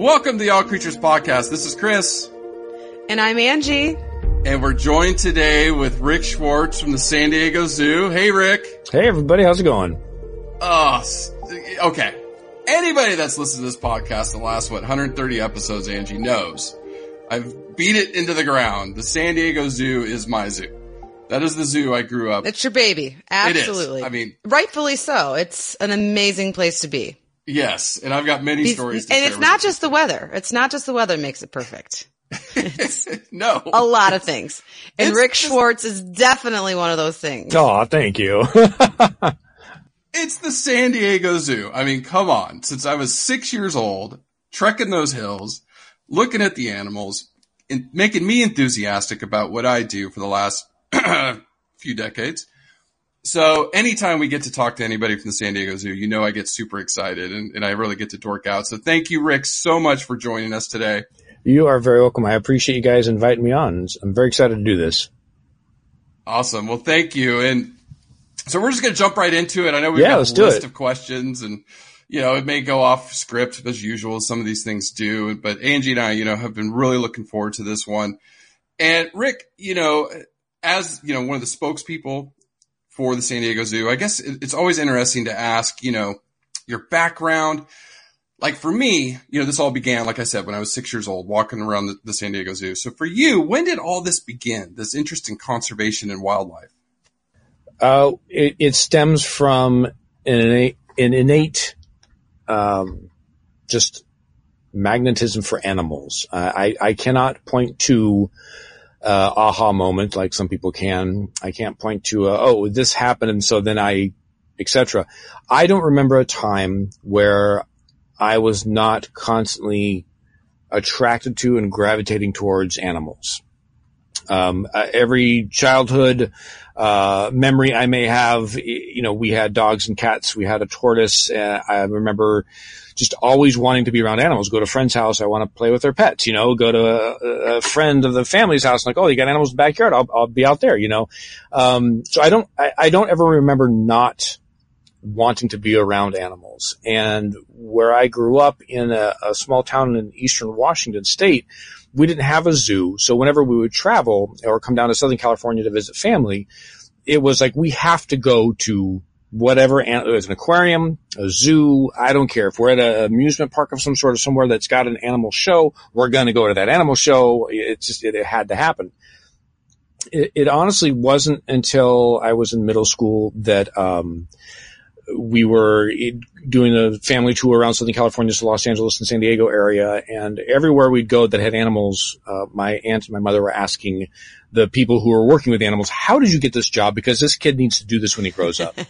Welcome to the All Creatures Podcast. This is Chris. And I'm Angie. And we're joined today with Rick Schwartz from the San Diego Zoo. Hey, Rick. Hey, everybody. How's it going? Oh, okay. Anybody that's listened to this podcast the last, what, 130 episodes, Angie, knows I've beat it into the ground. The San Diego Zoo is my zoo. That is the zoo I grew up. It's your baby. Absolutely. I mean, rightfully so. It's an amazing place to be. Yes, and I've got many stories. and it's not just the weather. It's not just the weather makes it perfect. no, a lot of things. And it's Rick Schwartz is definitely one of those things. Oh, thank you. it's the San Diego Zoo. I mean, come on. Since I was six years old, trekking those hills, looking at the animals, and making me enthusiastic about what I do for the last few decades. So anytime we get to talk to anybody from the San Diego Zoo, you know I get super excited and, and I really get to dork out. So thank you, Rick, so much for joining us today. You are very welcome. I appreciate you guys inviting me on. I'm very excited to do this. Awesome. Well, thank you. And so we're just going to jump right into it. I know we've yeah, got a list of questions and, you know, it may go off script as usual. Some of these things do, but Angie and I, you know, have been really looking forward to this one. And Rick, you know, as, you know, one of the spokespeople for the San Diego Zoo. I guess it's always interesting to ask, you know, your background. Like for me, you know, this all began, like I said, when I was six years old, walking around the, the San Diego Zoo. So for you, when did all this begin? This interest in conservation and wildlife? Uh, it, it stems from an innate, an innate um, just magnetism for animals. Uh, I, I cannot point to uh, aha moment like some people can. I can't point to a, oh this happened and so then I etc. I don't remember a time where I was not constantly attracted to and gravitating towards animals. Um, uh, every childhood uh, memory I may have, you know, we had dogs and cats. We had a tortoise. Uh, I remember just always wanting to be around animals. Go to a friend's house. I want to play with their pets, you know, go to a, a friend of the family's house. Like, oh, you got animals in the backyard. I'll, I'll be out there, you know? Um, so I don't, I, I don't ever remember not wanting to be around animals. And where I grew up in a, a small town in eastern Washington state, we didn't have a zoo. So whenever we would travel or come down to Southern California to visit family, it was like, we have to go to whatever, it's an aquarium, a zoo, I don't care. If we're at an amusement park of some sort or somewhere that's got an animal show, we're going to go to that animal show. It just, it, it had to happen. It, it, honestly wasn't until I was in middle school that, um, we were doing a family tour around Southern California, so Los Angeles and San Diego area, and everywhere we'd go that had animals, uh, my aunt and my mother were asking the people who were working with animals, how did you get this job? Because this kid needs to do this when he grows up.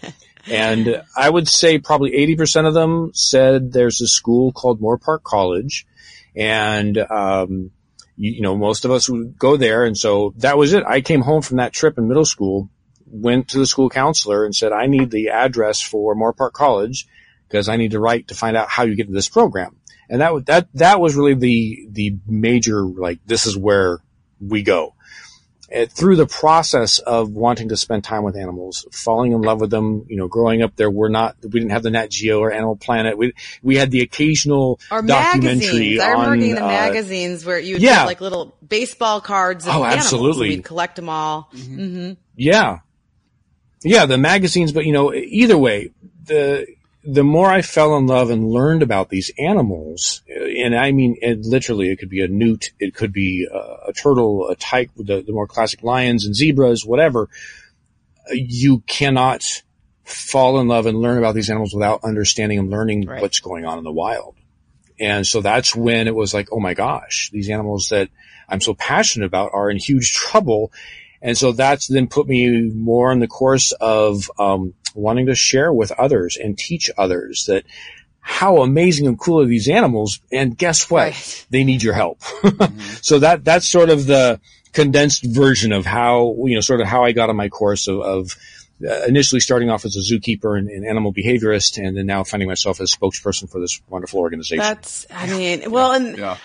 And I would say probably 80% of them said there's a school called Moorpark College. And, um, you, you, know, most of us would go there. And so that was it. I came home from that trip in middle school, went to the school counselor and said, I need the address for Moorpark College because I need to write to find out how you get into this program. And that, that, that was really the, the major, like, this is where we go. through the process of wanting to spend time with animals, falling in love with them, you know, growing up there, we're not, we didn't have the Nat Geo or Animal Planet. We, we had the occasional or documentary magazines. I remember on, getting the uh, magazines where you would yeah. get like little baseball cards of Oh, animals. absolutely. We'd collect them all. hmm Yeah. Yeah, the magazines, but you know, either way, the, the more I fell in love and learned about these animals, uh, and I mean, it, literally, it could be a newt, it could be a, a turtle, a tyke, the, the more classic lions and zebras, whatever. uh, You cannot fall in love and learn about these animals without understanding and learning Right. what's going on in the wild. And so that's when it was like, oh my gosh, these animals that I'm so passionate about are in huge trouble. And so that's then put me more on the course of um, wanting to share with others and teach others that how amazing and cool are these animals. And guess what? Right. They need your help. so that that's sort of the condensed version of how you know sort of how I got on my course of. of uh, initially starting off as a zookeeper and, and animal behaviorist, and then now finding myself as spokesperson for this wonderful organization. That's, I mean, well, and Yeah.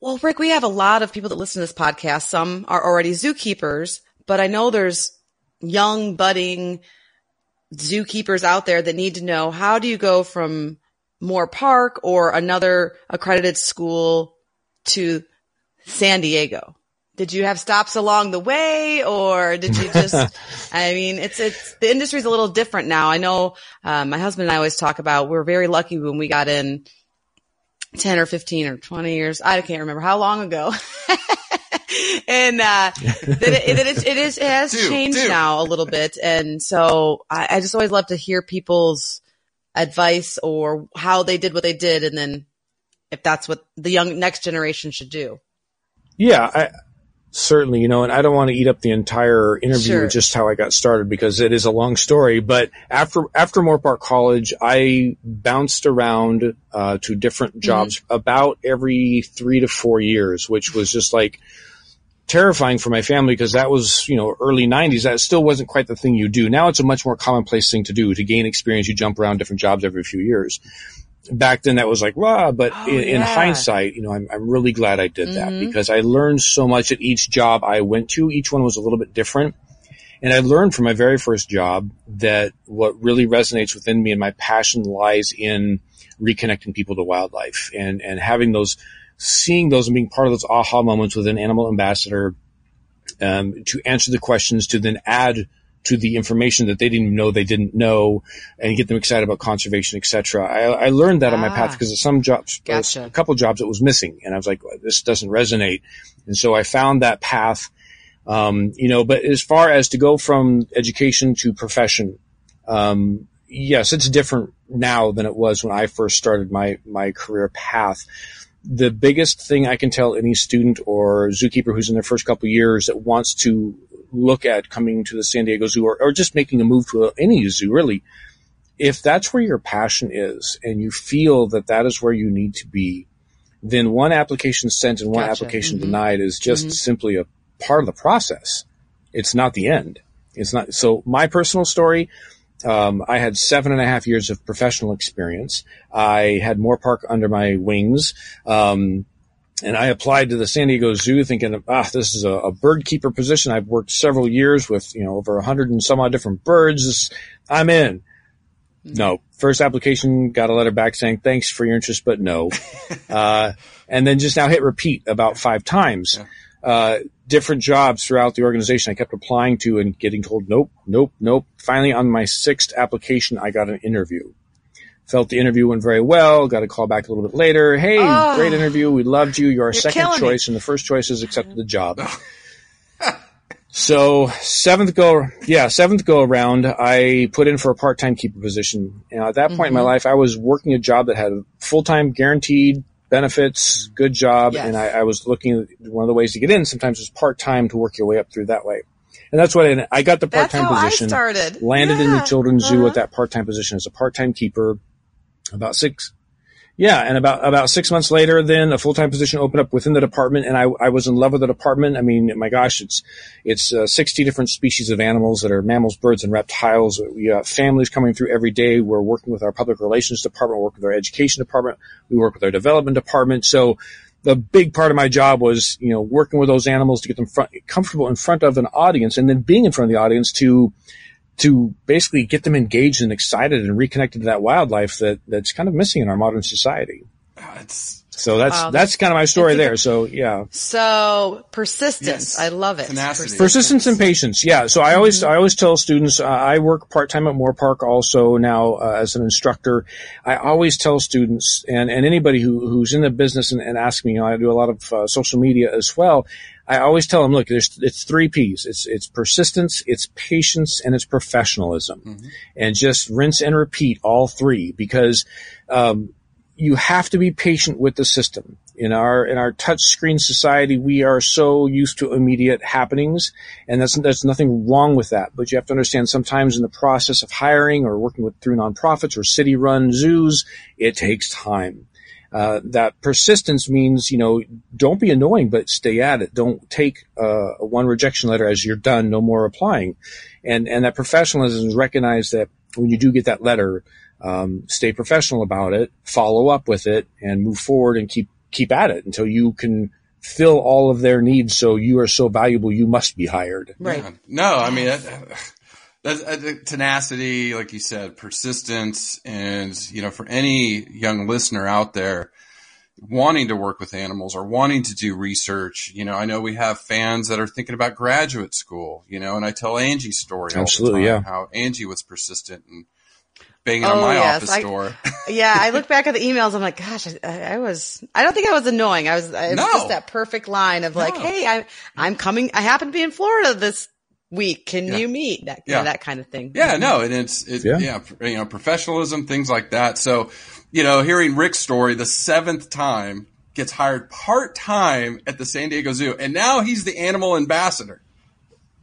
Well, Rick, we have a lot of people that listen to this podcast. Some are already zookeepers, but I know there's young, budding zookeepers out there that need to know how do you go from Moorpark or another accredited school to San Diego? Did you have stops along the way or did you just, I mean, it's, it's, the industry's a little different now. I know, um, my husband and I always talk about we're very lucky when we got in 10 or 15 or 20 years. I can't remember how long ago. and, uh, that it, that it, it is, it has Do, changed do. now a little bit. And so I, I just always love to hear people's advice or how they did what they did. And then if that's what the young next generation should do. Yeah, I, certainly, you know, and I don't want to eat up the entire interview Sure. with just how I got started because it is a long story. But after after Moorpark College, I bounced around uh, to different jobs about every three to four years, which was just like terrifying for my family because that was you know early 90s that still wasn't quite the thing you do. Now it's a much more commonplace thing to do to gain experience. You jump around different jobs every few years. Back then that was like wow but Oh, in, in hindsight you know I'm, I'm really glad i did that Mhm. because i learned so much at each job i went to. Each one was a little bit different. And i learned from my very first job that what really resonates within me and my passion lies in reconnecting people to wildlife and and having those seeing those and being part of those aha moments with an animal ambassador um, to answer the questions to then add to the information that they didn't even know they didn't know and get them excited about conservation, etc. I, I learned that on my path Ah. because at some jobs, Gotcha. a couple jobs it was missing and I was like, this doesn't resonate. And so I found that path, um, you know, but as far as to go from education to profession, um, yes, it's different now than it was when I first started my, my career path the biggest thing I can tell any student or zookeeper who's in their first couple of years that wants to look at coming to the San Diego Zoo or, or just making a move to any zoo, really, if that's where your passion is and you feel that that is where you need to be, then one application sent and one Gotcha. application Mhm. denied is just Mhm. simply a part of the process. It's not the end. It's not. So my personal story, um, I had seven and a half years of professional experience. I had Moorpark under my wings. Um, and I applied to the San Diego Zoo thinking, ah, this is a, a bird keeper position. I've worked several years with, you know, over a hundred and some odd different birds. This- I'm in. No, first application got a letter back saying thanks for your interest, but no. uh, and then just now hit repeat about five times. Uh, different jobs throughout the organization I kept applying to and getting told nope, nope, nope. Finally, on my sixth application, I got an interview. Felt the interview went very well. Got a call back a little bit later. Hey, Oh. great interview. We loved you. You're our You're second killing choice, and the first choice is accepted the job. So seventh go, yeah, seventh go around, I put in for a part-time keeper position. And at that point in my Mhm. life, I was working a job that had full-time guaranteed benefits, good job. Yes. And I, I was looking one of the ways to get in sometimes was part-time to work your way up through that way. And that's what I, I got the part-time position I started. landed in the children's zoo Uh-huh. at that part-time position as a part-time keeper about six yeah and about about six months later then a full-time position opened up within the department and i, I was in love with the department. I mean my gosh it's it's uh, 60 different species of animals that are mammals birds and reptiles. We got families coming through every day. We're working with our public relations department working with our education department. We work with our development department. So the big part of my job was, you know, working with those animals to get them front, comfortable in front of an audience and then being in front of the audience to, to basically get them engaged and excited and reconnected to that wildlife that, that's kind of missing in our modern society. Ah, It's So that's, Wow, that's kind of my story there. So yeah. So persistence. Yes. I love it. Tenacity. Persistence and patience. Yeah. So I always, I always tell students, uh, I work part time at Moorpark also now uh, as an instructor. I always tell students and, and anybody who, who's in the business and, and ask me, you know, I do a lot of uh, social media as well. I always tell them, look, there's, it's three P's. It's, it's persistence, it's patience, and it's professionalism. And just rinse and repeat all three because, um, you have to be patient with the system. In our in our touch screen society, we are so used to immediate happenings, and that's there's nothing wrong with that. But you have to understand sometimes in the process of hiring or working with through nonprofits or city run zoos, it takes time. Uh, that persistence means, you know, don't be annoying, but stay at it. Don't take uh, one rejection letter as you're done, no more applying. And and that professionalism is recognize that when you do get that letter, um, stay professional about it, follow up with it, and move forward and keep keep at it until you can fill all of their needs. So you are so valuable, you must be hired. Right. Yeah. No, I mean, that, that's uh, tenacity, like you said, persistence. And, you know, for any young listener out there wanting to work with animals or wanting to do research, you know, I know we have fans that are thinking about graduate school, you know, and I tell Angie's story. all the Absolutely, time, yeah. How Angie was persistent and banging on Oh, my yes, office I- door. yeah, I look back at the emails. I'm like, gosh, I, I was. I don't think I was annoying. I was. It was No. just that perfect line of like, No. hey, I'm I'm coming. I happen to be in Florida this week. Can Yeah. you meet? That Yeah. that kind of thing. Yeah, no, and it's it, Yeah. yeah. you know, professionalism, things like that. So, you know, hearing Rick's story, the seventh time gets hired part time at the San Diego Zoo, and now he's the animal ambassador.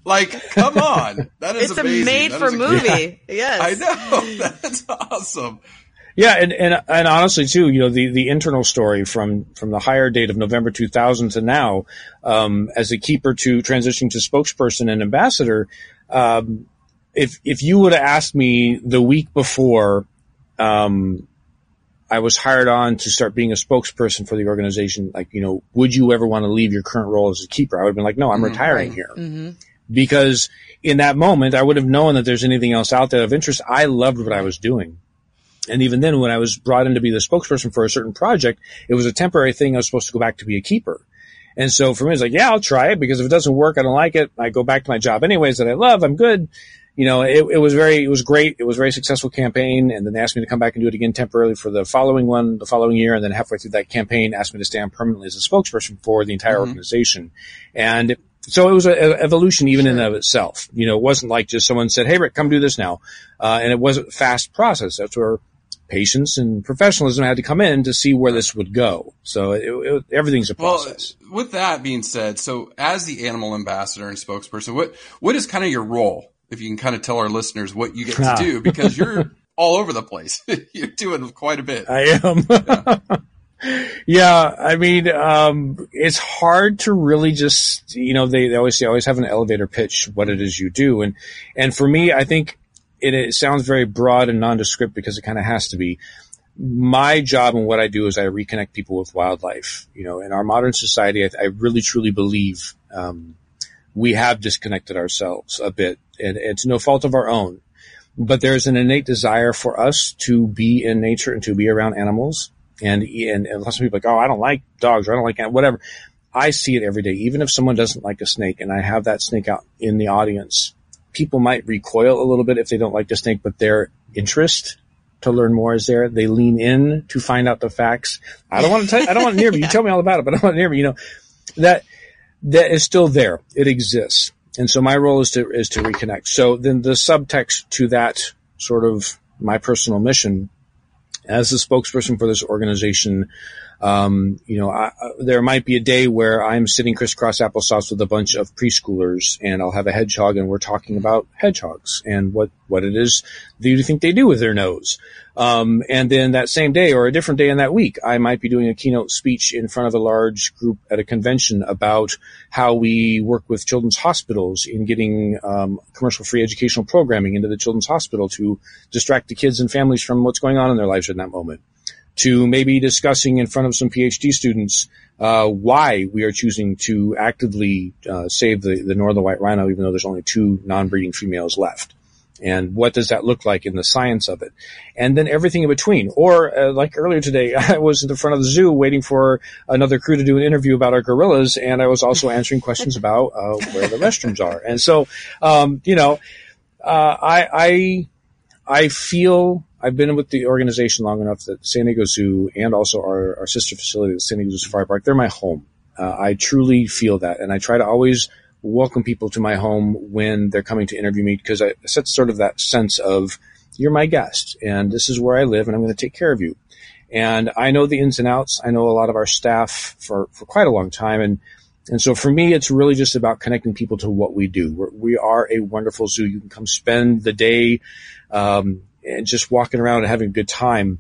Like, come on, that is It's amazing. a made that for a movie. Yes. I know that's awesome. Yeah, and, and and honestly too, you know, the, the internal story from from the hire date of November 2000 to now, um, as a keeper to transitioning to spokesperson and ambassador, um, if if you would have asked me the week before, um, I was hired on to start being a spokesperson for the organization, like you know, would you ever want to leave your current role as a keeper? I would have been like, no, I'm retiring here because in that moment I would have known that there's anything else out there of interest. I loved what I was doing. And even then, when I was brought in to be the spokesperson for a certain project, it was a temporary thing. I was supposed to go back to be a keeper. And so for me, it's like, yeah, I'll try it because if it doesn't work, I don't like it. I go back to my job anyways that I love. I'm good. You know, it, it was very, it was great. It was a very successful campaign. And then they asked me to come back and do it again temporarily for the following one, the following year. And then halfway through that campaign, asked me to stay on permanently as a spokesperson for the entire mm-hmm. organization. And so it was an evolution even in and of itself. You know, it wasn't like just someone said, Hey, Rick, come do this now. Uh, and it wasn't a fast process. That's where patience and professionalism had to come in to see where this would go. So it, it, everything's a process. Well, with that being said, so as the animal ambassador and spokesperson, what what is kind of your role? If you can kind of tell our listeners what you get to do, because you're all over the place. you're doing quite a bit. I am. yeah, I mean, um, it's hard to really just, you know, they, they always always have an elevator pitch what it is you do. And, and for me, I think it, it sounds very broad and nondescript because it kind of has to be. My job and what I do is I reconnect people with wildlife. You know, in our modern society, I, I really truly believe, um, we have disconnected ourselves a bit and it's no fault of our own but there's an innate desire for us to be in nature and to be around animals. And, and, and lots of people are like, oh, I don't like dogs or I don't like whatever. I see it every day. Even if someone doesn't like a snake and I have that snake out in the audience, people might recoil a little bit if they don't like the snake, but their interest to learn more is there. They lean in to find out the facts. I don't want to tell you, I don't want to hear you. You tell me all about it, but I don't want to hear you. You know, that, that is still there. It exists. And so my role is to, is to reconnect. So then the subtext to that sort of my personal mission as the spokesperson for this organization, um, you know, I, there might be a day where I'm sitting crisscross applesauce with a bunch of preschoolers and I'll have a hedgehog and we're talking about hedgehogs and what, what it is do you think they do with their nose? Um, and then that same day or a different day in that week, I might be doing a keynote speech in front of a large group at a convention about how we work with children's hospitals in getting um, commercial free educational programming into the children's hospital to distract the kids and families from what's going on in their lives in that moment. To maybe discussing in front of some PhD students uh, why we are choosing to actively uh, save the, the northern white rhino, even though there's only two non-breeding females left. And what does that look like in the science of it? And then everything in between. Or, uh, like earlier today, I was in the front of the zoo waiting for another crew to do an interview about our gorillas, and I was also answering questions about uh, where the restrooms are. And so, um, you know, uh, I, I, I feel I've been with the organization long enough that San Diego Zoo and also our, our sister facility, the San Diego Zoo Safari Park, they're my home. Uh, I truly feel that, and I try to always welcome people to my home when they're coming to interview me because I set sort of that sense of you're my guest and this is where I live and I'm going to take care of you. And I know the ins and outs. I know a lot of our staff for, for quite a long time. And, and so for me, it's really just about connecting people to what we do. We're, we are a wonderful zoo. You can come spend the day, um, and just walking around and having a good time.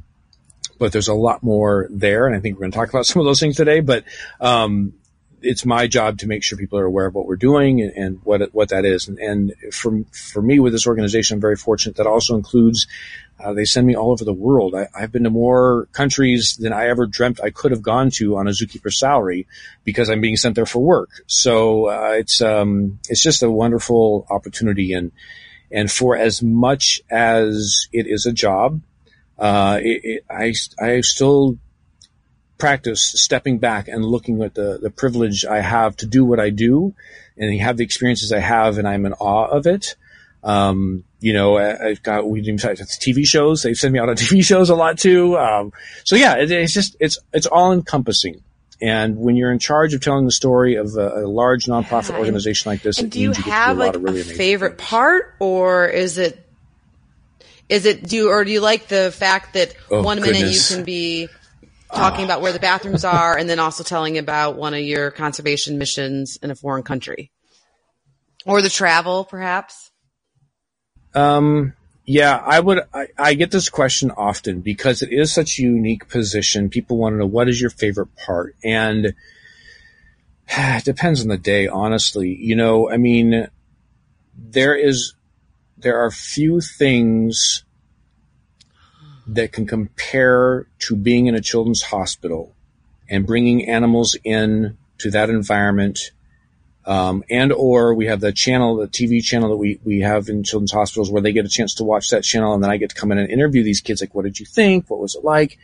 But there's a lot more there. And I think we're going to talk about some of those things today. But, um, it's my job to make sure people are aware of what we're doing and, and what what that is. And, and, for for me with this organization, I'm very fortunate that also includes. Uh, they send me all over the world. I, have been to more countries than I ever dreamt I could have gone to on a zookeeper salary because I'm being sent there for work. So uh, it's um, it's just a wonderful opportunity, and and for as much as it is a job, uh, it, it, I I still practice stepping back and looking at the, the privilege I have to do what I do and have the experiences I have and I'm in awe of it. Um, you know, I've got, we do TV shows. They send me out on TV shows a lot too. Um, so yeah, it, it's just, it's, it's all encompassing. And when you're in charge of telling the story of a, a large nonprofit organization like this, do you have like a, really a favorite things. part or is it, is it do you, or do you like the fact that oh, one minute you can be talking about where the bathrooms are and then also telling about one of your conservation missions in a foreign country? Or the travel perhaps? Um yeah i would I, I, get this question often because it is such a unique position people want to know what is your favorite part and it depends on the day honestly you know i mean there is there are few things that can compare to being in a children's hospital and bringing animals in to that environment. Um, and or we have the channel, the TV channel that we, we have in children's hospitals where they get a chance to watch that channel. And then I get to come in and interview these kids. Like, what did you think? What was it like?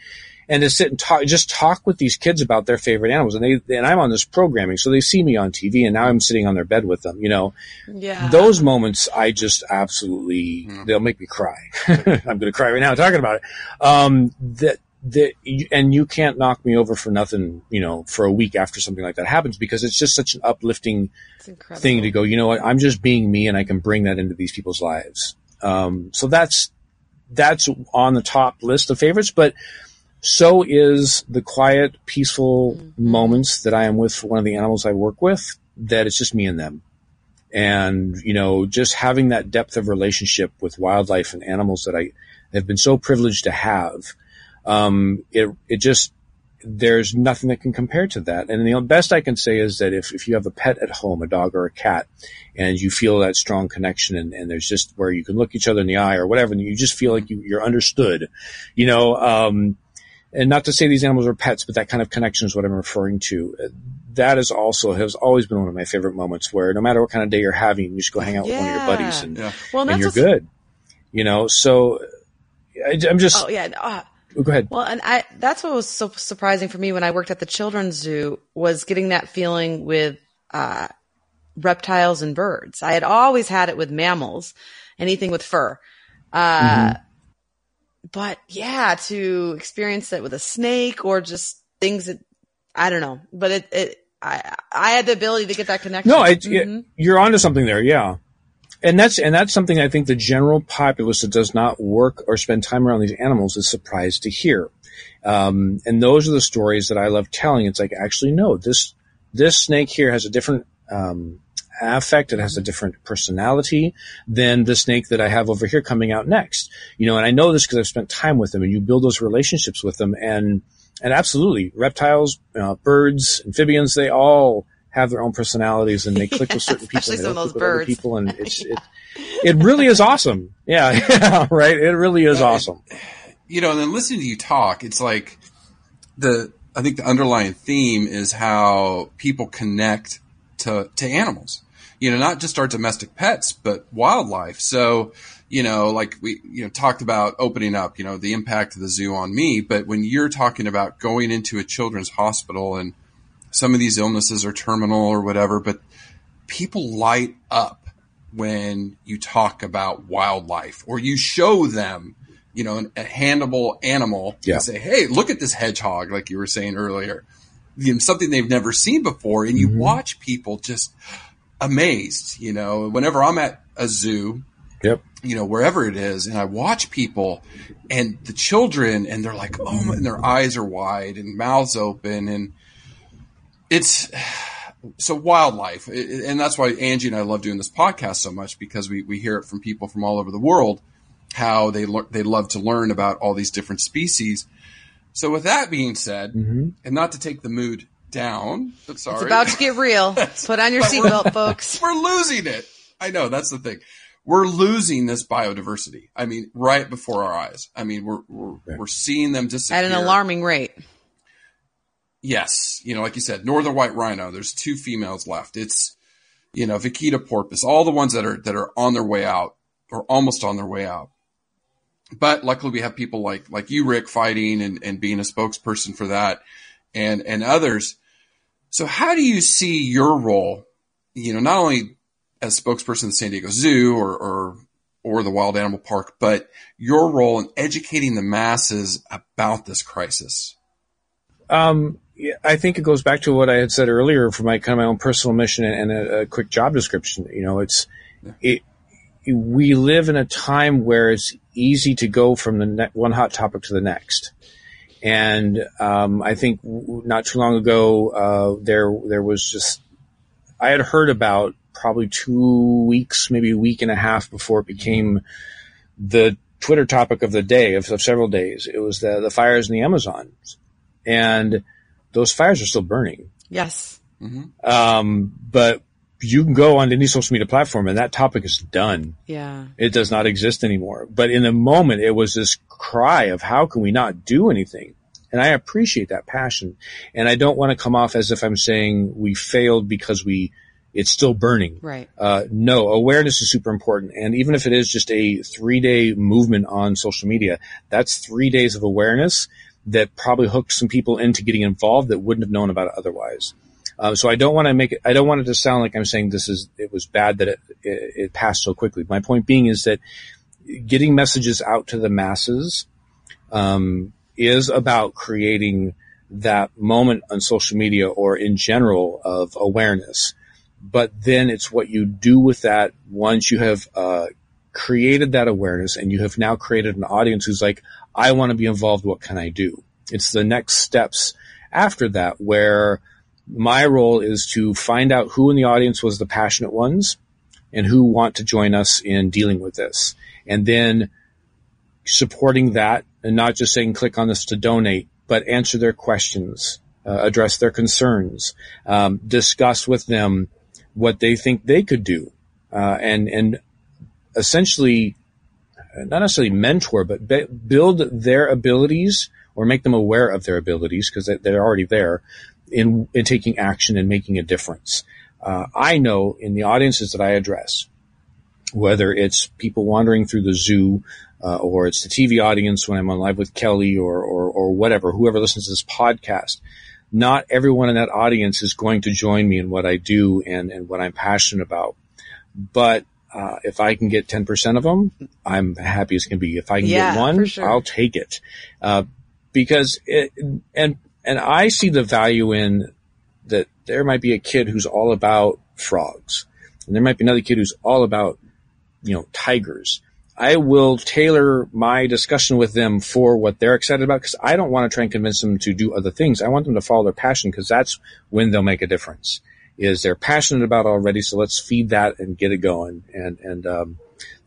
and to sit and talk, just talk with these kids about their favorite animals. And they, and I'm on this programming, so they see me on TV and now I'm sitting on their bed with them, you know. Yeah. Those moments, I just absolutely, mm. they'll make me cry. I'm going to cry right now talking about it. Um, that, that, and you can't knock me over for nothing, you know, for a week after something like that happens because it's just such an uplifting thing to go, you know what, I'm just being me and I can bring that into these people's lives. Um, so that's, that's on the top list of favorites, but so is the quiet, peaceful mm-hmm. moments that I am with one of the animals I work with, that it's just me and them. And, you know, just having that depth of relationship with wildlife and animals that I have been so privileged to have, um, it, it just, there's nothing that can compare to that. And the best I can say is that if, if you have a pet at home, a dog or a cat, and you feel that strong connection and, and there's just where you can look each other in the eye or whatever, and you just feel like you, you're understood, you know, um, and not to say these animals are pets, but that kind of connection is what I'm referring to. That is also has always been one of my favorite moments where no matter what kind of day you're having, you just go hang out yeah. with one of your buddies and, yeah. well, and you're good. You know, so I, am just. Oh yeah. Uh, go ahead. Well, and I that's what was so surprising for me when I worked at the children's zoo was getting that feeling with uh, reptiles and birds. I had always had it with mammals, anything with fur. Uh, mm-hmm but yeah, to experience it with a snake or just things that I don't know, but it, it, I, I had the ability to get that connection. No, it, mm-hmm. it, you're onto something there. Yeah. And that's, and that's something I think the general populace that does not work or spend time around these animals is surprised to hear. Um, and those are the stories that I love telling. It's like, actually, no, this, this snake here has a different, um, affect. It has a different personality than the snake that I have over here coming out next. You know, and I know this because I've spent time with them and you build those relationships with them. And, and absolutely reptiles, uh, birds, amphibians, they all have their own personalities and they click yeah, with certain people and they don't click with other people. And it's, yeah. it, it really is awesome. Yeah, yeah. Right. It really is awesome. you know, and then listening to you talk, it's like the, I think the underlying theme is how people connect to, to animals, you know, not just our domestic pets, but wildlife. So, you know, like we, you know, talked about opening up, you know, the impact of the zoo on me. But when you're talking about going into a children's hospital and some of these illnesses are terminal or whatever, but people light up when you talk about wildlife or you show them, you know, an, a handable animal Yeah. and say, Hey, look at this hedgehog, like you were saying earlier, you know, something they've never seen before. And you mm-hmm. watch people just amazed, you know, whenever I'm at a zoo, Yep. you know, wherever it is, and I watch people and the children, and they're like, oh, and their eyes are wide and mouths open, and it's so wildlife, and that's why Angie and I love doing this podcast so much because we we hear it from people from all over the world how they lear- they love to learn about all these different species. So, with that being said, mm-hmm. and not to take the mood down, but sorry, It's about to get real. Put on your seatbelt, folks. we're losing it. I know that's the thing. We're losing this biodiversity. I mean, right before our eyes. I mean, we're we're, we're seeing them disappear At an alarming rate. Yes, you know, like you said, northern white rhino. There's two females left. It's you know, Vaquita porpoise. All the ones that are that are on their way out or almost on their way out. But luckily, we have people like like you, Rick, fighting and and being a spokesperson for that, and and others. So, how do you see your role? You know, not only as spokesperson of the San Diego Zoo or or or the Wild Animal Park, but your role in educating the masses about this crisis. Um, I think it goes back to what I had said earlier for my kind of my own personal mission and, a, a quick job description. You know, it's it. We live in a time where it's easy to go from the ne- one hot topic to the next, and um, I think w- not too long ago uh, there there was just I had heard about probably two weeks, maybe a week and a half before it became the Twitter topic of the day of, of several days. It was the the fires in the Amazon and those fires are still burning. Yes. Um, but you can go on any social media platform and that topic is done. Yeah. It does not exist anymore. But in the moment, it was this cry of how can we not do anything? And I appreciate that passion. And I don't want to come off as if I'm saying we failed because we, it's still burning. Right. Uh, no, awareness is super important. And even if it is just a three day movement on social media, that's three days of awareness that probably hooked some people into getting involved that wouldn't have known about it otherwise. Um, so I don't want to make it, I don't want it to sound like I'm saying this is, it was bad that it, it, it passed so quickly. My point being is that getting messages out to the masses, um, is about creating that moment on social media or in general of awareness. But then it's what you do with that once you have, uh, created that awareness and you have now created an audience who's like, I want to be involved. What can I do? It's the next steps after that where my role is to find out who in the audience was the passionate ones and who want to join us in dealing with this. And then supporting that and not just saying click on this to donate, but answer their questions, uh, address their concerns, um, discuss with them what they think they could do, uh, and and essentially not necessarily mentor, but be- build their abilities or make them aware of their abilities because they're already there in, in taking action and making a difference. Uh, I know in the audiences that I address, whether it's people wandering through the zoo, uh, or it's the TV audience when I'm on live with Kelly or, or, or whatever, whoever listens to this podcast, not everyone in that audience is going to join me in what I do and, and what I'm passionate about. But uh, if I can get 10% of them, I'm happy as can be. If I can Yeah, get one, sure. I'll take it. Uh, because it, and, and I see the value in that there might be a kid who's all about frogs and there might be another kid who's all about, you know, tigers. I will tailor my discussion with them for what they're excited about because I don't want to try and convince them to do other things. I want them to follow their passion because that's when they'll make a difference. Is they're passionate about already, so let's feed that and get it going. And and um,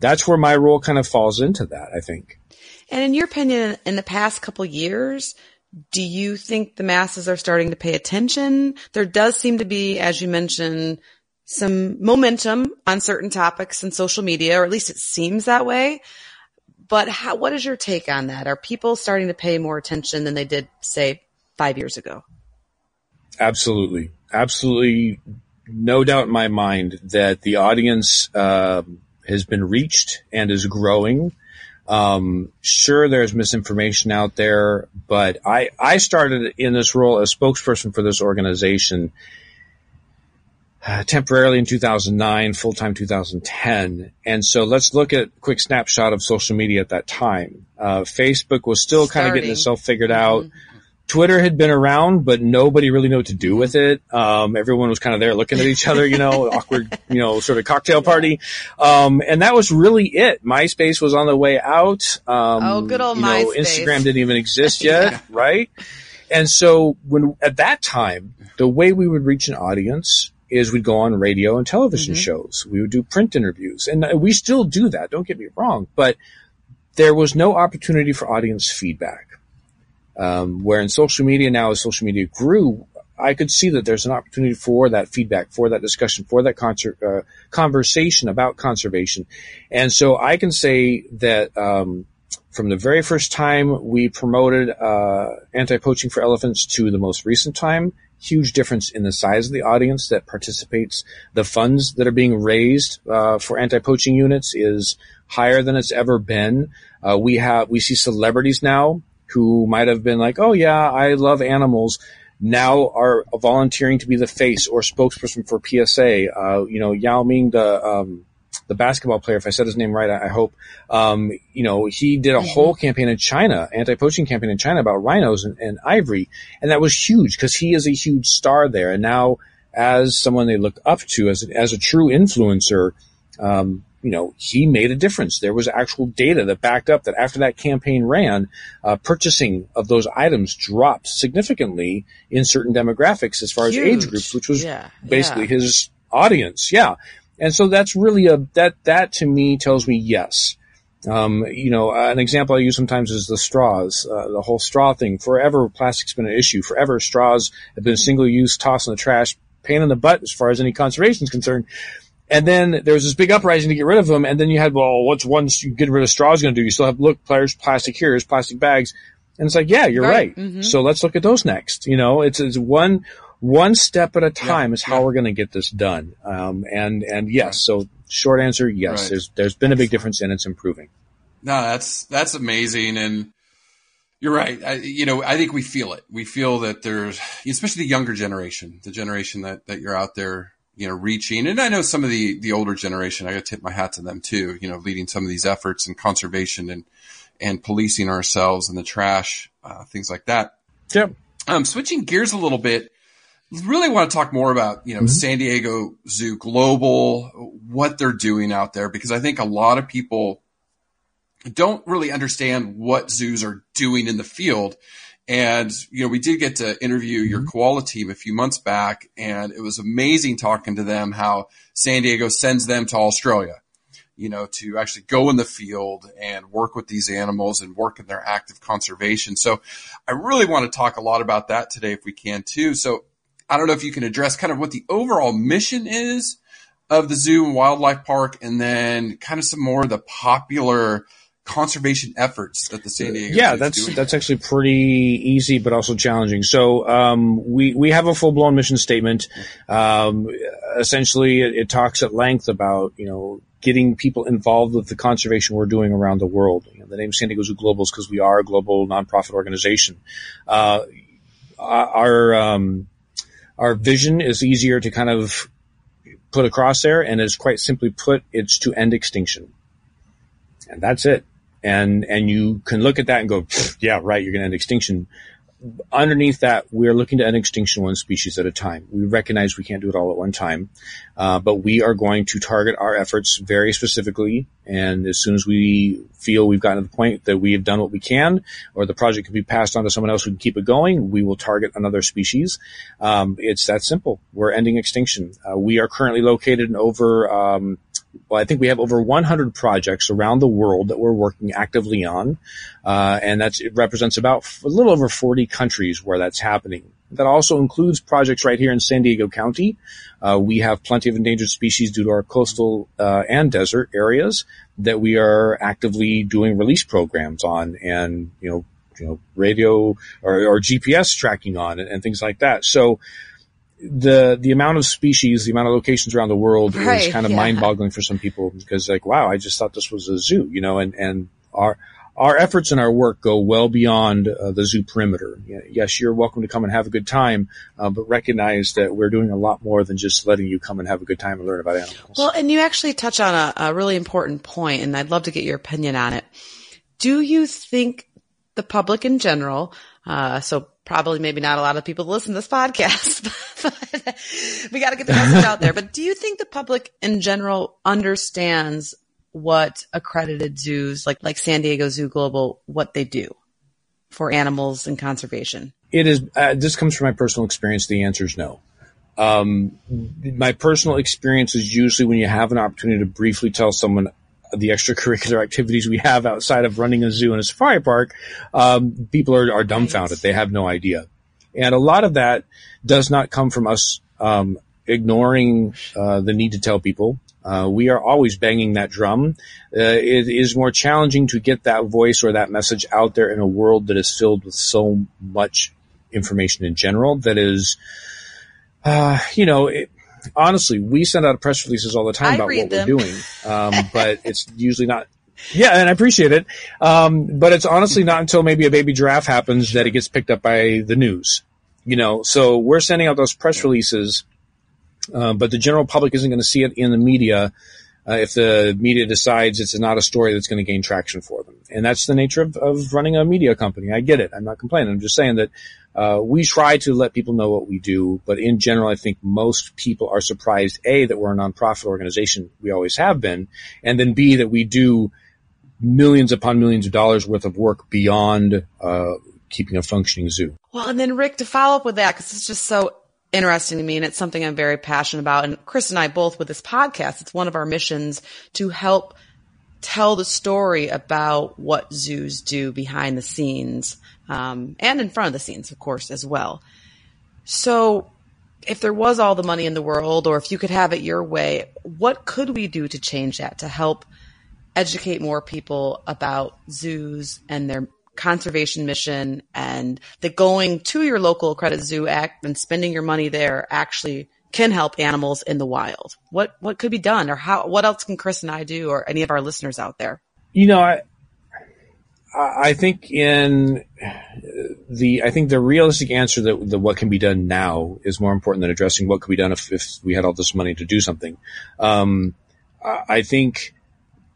that's where my role kind of falls into that. I think. And in your opinion, in the past couple years, do you think the masses are starting to pay attention? There does seem to be, as you mentioned, some momentum on certain topics in social media, or at least it seems that way. but how, what is your take on that? Are people starting to pay more attention than they did, say, five years ago? Absolutely. Absolutely. No doubt in my mind that the audience uh, has been reached and is growing. Um, sure, there's misinformation out there, but I, I started in this role as spokesperson for this organization uh, temporarily in 2009, full time 2010. And so let's look at a quick snapshot of social media at that time. Uh, Facebook was still kind of getting itself figured out. Mm-hmm. Twitter had been around, but nobody really knew what to do with it. Um, everyone was kind of there looking at each other, you know, awkward, you know, sort of cocktail party. Um, and that was really it. MySpace was on the way out. Um, oh, good old you know, MySpace. Instagram didn't even exist yet, yeah. right? And so when, at that time, the way we would reach an audience is we'd go on radio and television mm-hmm. shows. We would do print interviews and we still do that. Don't get me wrong, but there was no opportunity for audience feedback. Um, where in social media now, as social media grew, I could see that there's an opportunity for that feedback, for that discussion, for that uh, conversation about conservation. And so I can say that, um, from the very first time we promoted uh, anti-poaching for elephants to the most recent time, huge difference in the size of the audience that participates. The funds that are being raised uh, for anti-poaching units is higher than it's ever been. Uh, we have we see celebrities now who might have been like, "Oh yeah, I love animals." Now are volunteering to be the face or spokesperson for PSA. Uh, you know, Yao Ming, the um, the basketball player, if I said his name right, I, I hope, um, you know, he did a mm-hmm. whole campaign in China, anti-poaching campaign in China about rhinos and, and ivory. And that was huge because he is a huge star there. And now as someone they look up to as, a, as a true influencer, um, you know, he made a difference. There was actual data that backed up that after that campaign ran, uh, purchasing of those items dropped significantly in certain demographics as far Huge. as age groups, which was yeah, basically yeah. his audience. Yeah. And so that's really a, that, that to me tells me yes. Um, you know, an example I use sometimes is the straws, uh, the whole straw thing. Forever, plastic's been an issue. Forever, straws have been single use, tossed in the trash, pain in the butt as far as any conservation is concerned. And then there was this big uprising to get rid of them. And then you had, well, what's once you get rid of straws going to do? You still have, look, players, plastic here, here's plastic bags. And it's like, yeah, you're right. right. Mm-hmm. So let's look at those next. You know, it's, it's one, one step at a time yeah, is how yeah. we're going to get this done. Um, and, and yes, so short answer, yes, right. there's, there's been a big difference and it's improving. No, that's, that's amazing. And you're right. I, you know, I think we feel it. We feel that there's, especially the younger generation, the generation that, that you're out there, you know, reaching. And I know some of the, the older generation, I got to tip my hat to them too, you know, leading some of these efforts in conservation and, and policing ourselves and the trash, uh, things like that. Yep. Um, switching gears a little bit, really want to talk more about, you know, mm-hmm. San Diego Zoo Global, what they're doing out there, because I think a lot of people don't really understand what zoos are doing in the field. And, you know, we did get to interview your mm-hmm. koala team a few months back, and it was amazing talking to them how San Diego sends them to Australia, you know, to actually go in the field and work with these animals and work in their active conservation. So I really want to talk a lot about that today if we can too. So I don't know if you can address kind of what the overall mission is of the zoo and wildlife park, and then kind of some more of the popular conservation efforts that the San Diego. Yeah, that's doing. that's actually pretty easy, but also challenging. So um, we we have a full blown mission statement. Um, essentially, it, it, talks at length about you know getting people involved with the conservation we're doing around the world. You know, the name San Diego Zoo Global is because we are a global nonprofit organization. Uh, our um, our vision is easier to kind of put across there and is quite simply put, it's to end extinction. And that's it. And, and you can look at that and go, yeah, right, you're going to end extinction underneath that, we're looking to end extinction one species at a time. We recognize we can't do it all at one time, uh, but we are going to target our efforts very specifically. And as soon as we feel we've gotten to the point that we have done what we can, or the project can be passed on to someone else who can keep it going, we will target another species. Um, it's that simple. We're ending extinction. Uh, we are currently located in over um, well, I think we have over 100 projects around the world that we're working actively on, uh, and that's it represents about a little over 40 countries where that's happening. That also includes projects right here in San Diego County. Uh, we have plenty of endangered species due to our coastal uh, and desert areas that we are actively doing release programs on, and you know, you know, radio or, or GPS tracking on, and, and things like that. So the the amount of species, the amount of locations around the world Right, is kind of yeah. mind boggling for some people because like, wow, I just thought this was a zoo, you know, and and our our efforts and our work go well beyond uh, the zoo perimeter. Yes, you're welcome to come and have a good time, uh, but recognize that we're doing a lot more than just letting you come and have a good time and learn about animals. Well, and you actually touch on a, a really important point, and I'd love to get your opinion on it. Do you think the public in general, uh, so probably maybe not a lot of people listen to this podcast, but we got to get the message out there. But do you think the public in general understands what accredited zoos like like San Diego Zoo Global what they do for animals and conservation? It is. Uh, this comes from my personal experience. The answer is no. Um, my personal experience is usually when you have an opportunity to briefly tell someone the extracurricular activities we have outside of running a zoo and a safari park, um, people are, are dumbfounded. They have no idea. And a lot of that does not come from us um, ignoring uh, the need to tell people. Uh, we are always banging that drum. Uh, it is more challenging to get that voice or that message out there in a world that is filled with so much information in general that is, uh, you know, it, honestly, we send out press releases all the time I about what them. we're doing, um, but it's usually not. Yeah, and I appreciate it. Um, but it's honestly not until maybe a baby giraffe happens that it gets picked up by the news. You know, so we're sending out those press releases, uh, but the general public isn't going to see it in the media uh, if the media decides it's not a story that's going to gain traction for them. And that's the nature of, of running a media company. I get it. I'm not complaining. I'm just saying that uh, we try to let people know what we do, but in general, I think most people are surprised, A, that we're a nonprofit organization. We always have been. And then B, that we do millions upon millions of dollars worth of work beyond uh, keeping a functioning zoo. Well, and then Rick, to follow up with that, because it's just so interesting to me and it's something I'm very passionate about. And Chris and I both with this podcast, it's one of our missions to help tell the story about what zoos do behind the scenes, um, and in front of the scenes, of course, as well. So if there was all the money in the world, or if you could have it your way, what could we do to change that to help educate more people about zoos and their conservation mission and that going to your local accredited zoo act and spending your money there actually can help animals in the wild. What what could be done or how what else can Chris and I do or any of our listeners out there? You know, I I think in the I think the realistic answer that the what can be done now is more important than addressing what could be done if, if we had all this money to do something. Um, I I think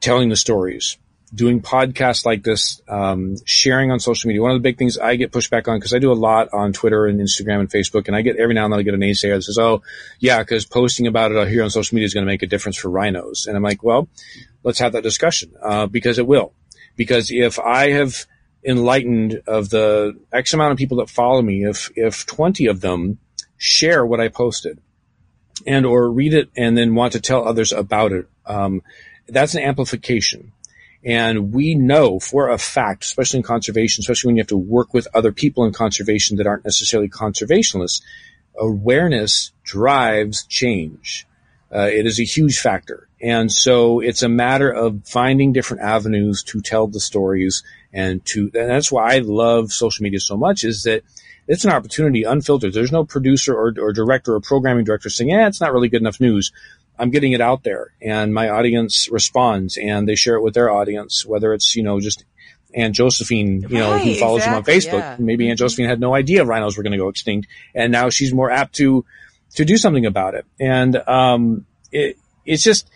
telling the stories, doing podcasts like this, um, sharing on social media. One of the big things I get pushback on because I do a lot on Twitter and Instagram and Facebook, and I get every now and then I get a naysayer that says, "Oh, yeah, because posting about it here on social media is going to make a difference for rhinos." And I'm like, "Well, let's have that discussion uh, because it will. Because if I have enlightened of the X amount of people that follow me, if if 20 of them share what I posted and or read it and then want to tell others about it, um, that's an amplification. And we know for a fact, especially in conservation, especially when you have to work with other people in conservation that aren't necessarily conservationists, awareness drives change. Uh, it is a huge factor. And so it's a matter of finding different avenues to tell the stories and to, and that's why I love social media so much is that it's an opportunity unfiltered. There's no producer or, or director or programming director saying, yeah, it's not really good enough news. I'm getting it out there and my audience responds and they share it with their audience, whether it's, you know, just Aunt Josephine, you know, who follows them on Facebook. yeah. Maybe Aunt Josephine had no idea rhinos were going to go extinct and now she's more apt to, to do something about it. And, um, it, it's just,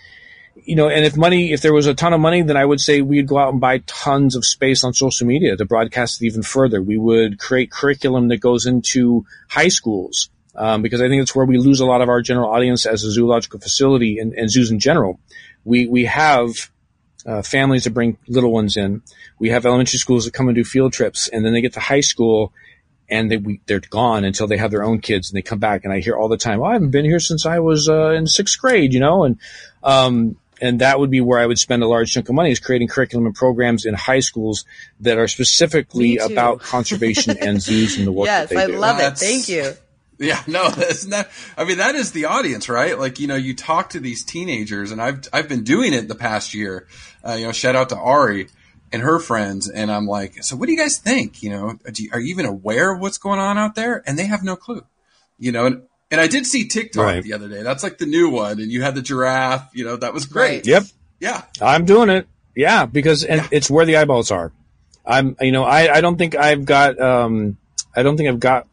you know, and if money, if there was a ton of money, then I would say we'd go out and buy tons of space on social media to broadcast it even further. We would create curriculum that goes into high schools, um, because I think it's where we lose a lot of our general audience as a zoological facility and, and zoos in general. We, we have, uh, families that bring little ones in. We have elementary schools that come and do field trips and then they get to high school and they, we, they're gone until they have their own kids and they come back and I hear all the time, oh, I haven't been here since I was, uh, in sixth grade, you know, and, um, and that would be where I would spend a large chunk of money is creating curriculum and programs in high schools that are specifically about conservation and zoos and the work yes, that they I do. love it. Thank you. Yeah, no, that's not, I mean, that is the audience, right? Like, you know, you talk to these teenagers and I've, I've been doing it the past year. Uh, you know, shout out to Ari and her friends. And I'm like, so what do you guys think? You know, do you, are you even aware of what's going on out there? And they have no clue, you know, and, and I did see TikTok Right. the other day. That's like the new one. And you had the giraffe, you know, that was great. Right. Yep. Yeah. I'm doing it. Yeah, because and it's where the eyeballs are. I'm, you know, I, I don't think I've got, um, I don't think I've got,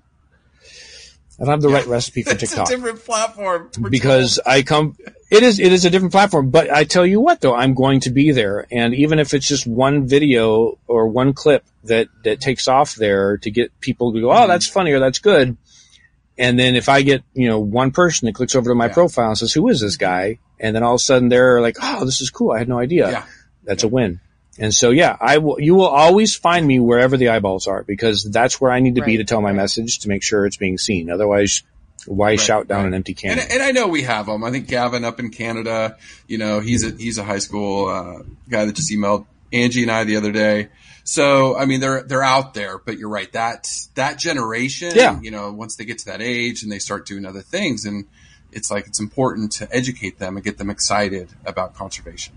I don't have the right recipe for TikTok. It's a different platform. because I come, it is, it is a different platform, but I tell you what though, I'm going to be there. And even if it's just one video or one clip that, that takes off there to get people to go, oh, that's funny or that's good. And then if I get, you know, one person that clicks over to my Yeah. profile and says, who is this guy? And then all of a sudden they're like, oh, this is cool. I had no idea Yeah. that's a win. And so, yeah, I will, you will always find me wherever the eyeballs are because that's where I need to be to tell my message to make sure it's being seen. Otherwise, why shout down right. an empty can? And, and I know we have them. I think Gavin up in Canada, you know, he's a he's a high school uh, guy that just emailed Angie and I the other day. So I mean, they're they're out there, but you're right. That that generation, Yeah. you know, once they get to that age and they start doing other things, and it's like it's important to educate them and get them excited about conservation.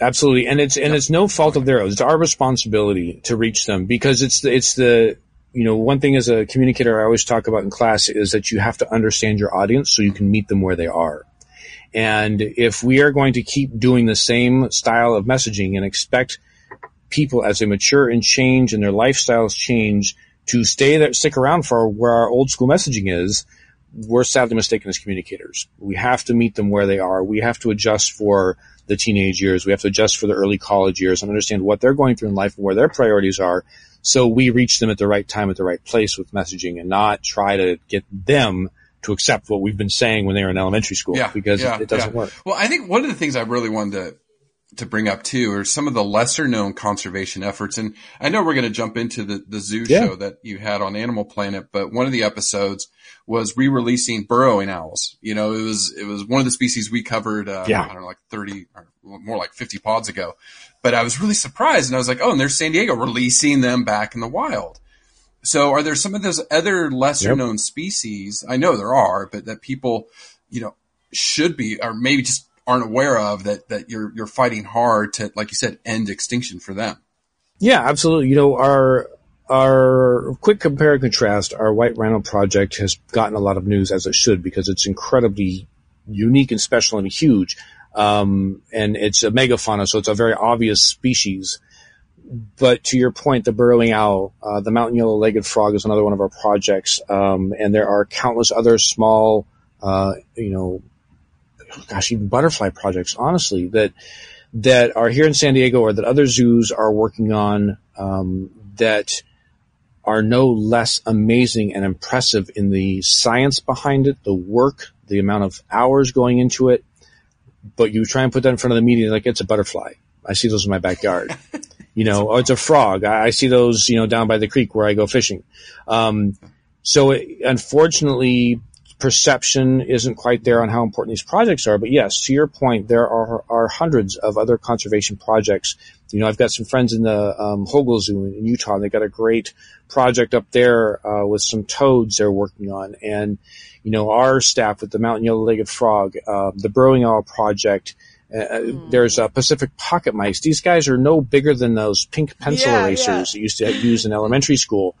Absolutely. And it's, and it's no fault of theirs. It's our responsibility to reach them because it's the, it's the, you know, one thing as a communicator I always talk about in class is that you have to understand your audience so you can meet them where they are. And if we are going to keep doing the same style of messaging and expect people as they mature and change and their lifestyles change to stay there, stick around for where our old school messaging is, we're sadly mistaken as communicators. We have to meet them where they are. We have to adjust for the teenage years. We have to adjust for the early college years and understand what they're going through in life and where their priorities are. So we reach them at the right time, at the right place with messaging and not try to get them to accept what we've been saying when they were in elementary school Yeah, because yeah, it, doesn't yeah. work. Well, I think one of the things I really wanted to to bring up too are some of the lesser known conservation efforts. And I know we're going to jump into the, the zoo Yeah. show that you had on Animal Planet, but one of the episodes was re-releasing burrowing owls. You know, it was, it was one of the species we covered, uh, Yeah. I don't know, like 30 or more like 50 pods ago. But I was really surprised and I was like, oh, and there's San Diego releasing them back in the wild. So are there some of those other lesser Yep. known species? I know there are, but that people, you know, should be, or maybe just aren't aware of that, that you're, you're fighting hard to, like you said, end extinction for them. Yeah, absolutely. You know, our our quick compare and contrast, our White Rhino project has gotten a lot of news as it should because it's incredibly unique and special and huge. Um, and it's a megafauna, so it's a very obvious species. But to your point, the burrowing owl, uh, the mountain yellow-legged frog is another one of our projects. Um, and there are countless other small, uh, you know, gosh, even butterfly projects, honestly, that, that are here in San Diego or that other zoos are working on, um, that are no less amazing and impressive in the science behind it, the work, the amount of hours going into it. But you try and put that in front of the media like it's a butterfly. I see those in my backyard. you know, or it's a frog. I, I see those, you know, down by the creek where I go fishing. Um, so it, unfortunately, perception isn't quite there on how important these projects are. But yes, to your point, there are, are hundreds of other conservation projects. You know, I've got some friends in the um, Hogle Zoo in Utah. and They got a great project up there uh, with some toads they're working on, and you know, our staff with the mountain yellow-legged frog, uh, the burrowing owl project. Uh, There's uh, Pacific pocket mice. These guys are no bigger than those pink pencil Yeah, erasers yeah. that you used to use in elementary school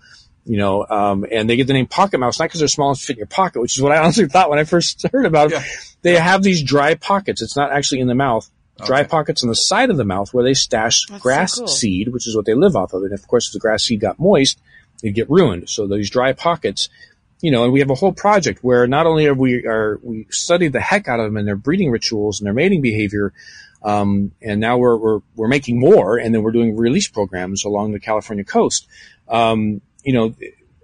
you know, um, and they get the name pocket mouse not because they're small and fit in your pocket, which is what I honestly thought when I first heard about them. Yeah. They have these dry pockets. It's not actually in the mouth. Dry pockets on the side of the mouth where they stash That's so grass cool. seed, which is what they live off of. And of course, if the grass seed got moist, it'd get ruined. So these dry pockets, you know, and we have a whole project where not only are we are we studied the heck out of them and their breeding rituals and their mating behavior, um, and now we're, we're we're making more, and then we're doing release programs along the California coast. Um, you know,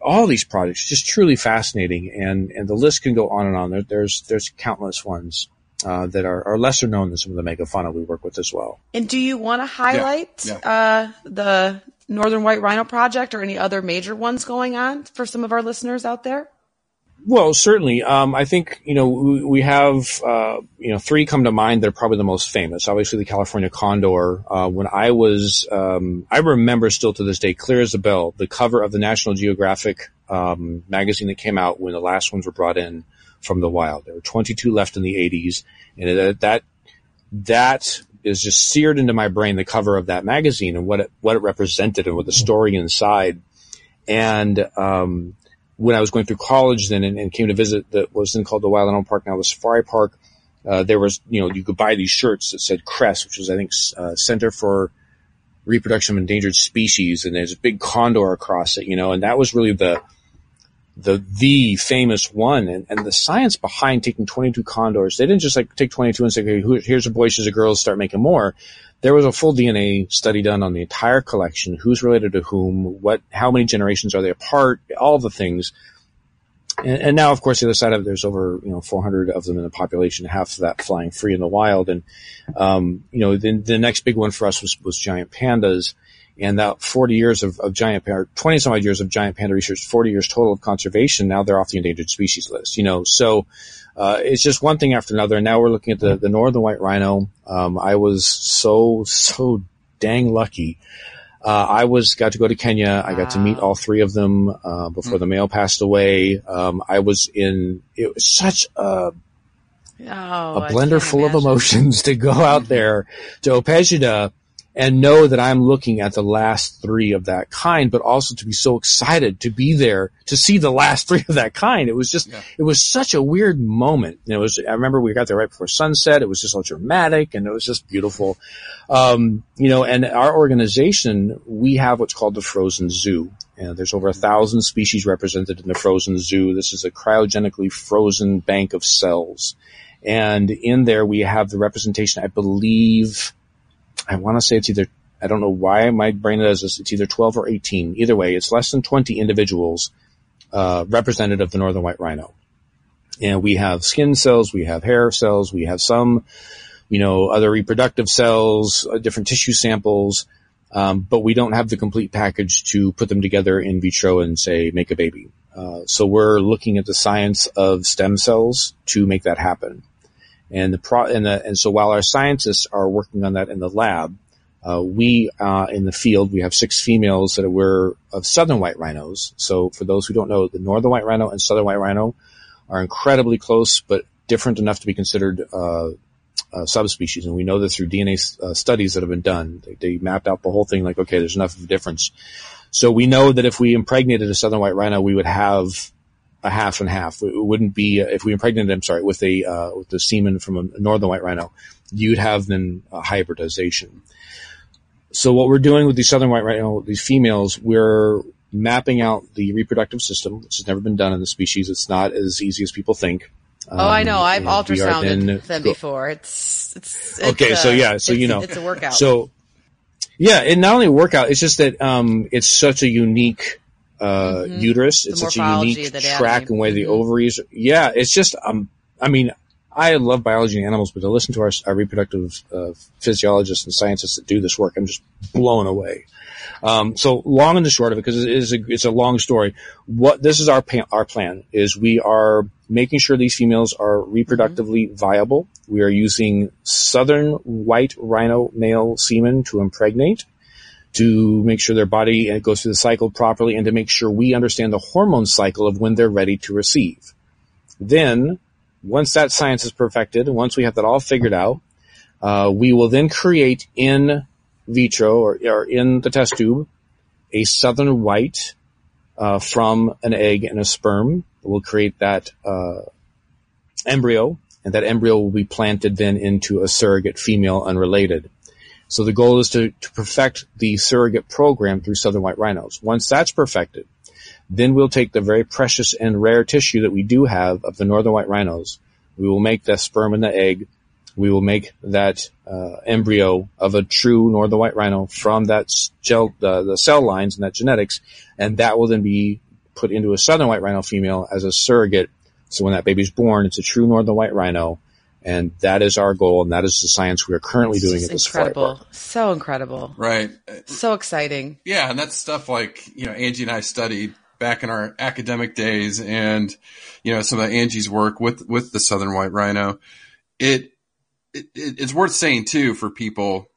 all these projects just truly fascinating, and and the list can go on and on. There, there's there's countless ones uh, that are, are lesser known than some of the megafauna we work with as well. And do you want to highlight yeah. Uh, the Northern White Rhino Project or any other major ones going on for some of our listeners out there? Well, certainly. Um, I think you know we, have uh, you know three come to mind that are probably the most famous. Obviously, the California condor. Uh, when I was, um, I remember still to this day, clear as a bell, the cover of the National Geographic um, magazine that came out when the last ones were brought in from the wild. There were 22 left in the 80s, and that that is just seared into my brain. The cover of that magazine and what it what it represented and what the story inside. And um, when I was going through college then and, and came to visit that was then called the Wild Animal Park, now the Safari Park, uh, there was, you know, you could buy these shirts that said CRES, which was, I think, uh, Center for Reproduction of Endangered Species. And there's a big condor across it, you know, and that was really the, the, the famous one. And, and the science behind taking 22 condors, they didn't just like take 22 and say, okay, here's a boy, here's a girl, start making more there was a full DNA study done on the entire collection, who's related to whom, what, how many generations are they apart, all the things. And, and, now, of course, the other side of it, there's over, you know, 400 of them in the population, half of that flying free in the wild. And, um, you know, the, the next big one for us was, was giant pandas. And that 40 years of, of giant panda, 20 some odd years of giant panda research, 40 years total of conservation. Now they're off the endangered species list, you know, so, uh, it's just one thing after another. And now we're looking at the, the northern white rhino. Um, I was so, so dang lucky. Uh, I was got to go to Kenya. I got to meet all three of them uh, before mm-hmm. the male passed away. Um, I was in. It was such a oh, a blender full imagine. of emotions to go out there to Ol Pejeta and know that I'm looking at the last three of that kind, but also to be so excited to be there to see the last three of that kind. It was just, yeah. it was such a weird moment. And it was, I remember we got there right before sunset. It was just all dramatic and it was just beautiful. Um, you know, and our organization, we have what's called the frozen zoo. And there's over a thousand species represented in the frozen zoo. This is a cryogenically frozen bank of cells. And in there we have the representation, I believe, I want to say it's either, I don't know why my brain does this. It's either 12 or 18. Either way, it's less than 20 individuals, uh, representative of the northern white rhino. And we have skin cells, we have hair cells, we have some, you know, other reproductive cells, uh, different tissue samples, um, but we don't have the complete package to put them together in vitro and say make a baby. Uh, so we're looking at the science of stem cells to make that happen. And the pro, and, the, and so while our scientists are working on that in the lab, uh, we uh, in the field we have six females that were of southern white rhinos. So for those who don't know, the northern white rhino and southern white rhino are incredibly close, but different enough to be considered uh, uh subspecies. And we know this through DNA uh, studies that have been done. They, they, mapped out the whole thing, like okay, there's enough of a difference. So we know that if we impregnated a southern white rhino, we would have a half and half. It wouldn't be if we impregnated. I'm sorry, with a uh, with the semen from a northern white rhino, you'd have then a hybridization. So what we're doing with these southern white rhino, these females, we're mapping out the reproductive system, which has never been done in the species. It's not as easy as people think. Um, oh, I know. Um, I've ultrasounded them go- before. It's, it's, it's okay. so yeah, so you know, it's a workout. So yeah, it not only a workout. It's just that um, it's such a unique uh, mm-hmm. uterus. It's such a unique track and way mm-hmm. the ovaries. Yeah, it's just um. I mean, I love biology and animals, but to listen to our, our reproductive uh, physiologists and scientists that do this work, I'm just blown away. Um, so long and the short of it, because it is a, it's a long story. What this is our pa- our plan is we are making sure these females are reproductively mm-hmm. viable. We are using southern white rhino male semen to impregnate to make sure their body goes through the cycle properly and to make sure we understand the hormone cycle of when they're ready to receive. Then, once that science is perfected, once we have that all figured out, uh, we will then create in vitro or, or, in the test tube a southern white uh, from an egg and a sperm. We'll create that uh, embryo, and that embryo will be planted then into a surrogate female unrelated. So the goal is to, to perfect the surrogate program through southern white rhinos. Once that's perfected, then we'll take the very precious and rare tissue that we do have of the northern white rhinos. We will make the sperm and the egg. We will make that uh, embryo of a true northern white rhino from that gel, uh, the cell lines and that genetics, and that will then be put into a southern white rhino female as a surrogate. So when that baby's born, it's a true northern white rhino and that is our goal, and that is the science we are currently doing at this incredible, so incredible, right? So exciting. Yeah, and that's stuff like you know Angie and I studied back in our academic days and, you know, some of Angie's work with, with the southern white rhino, it, it it's worth saying too for people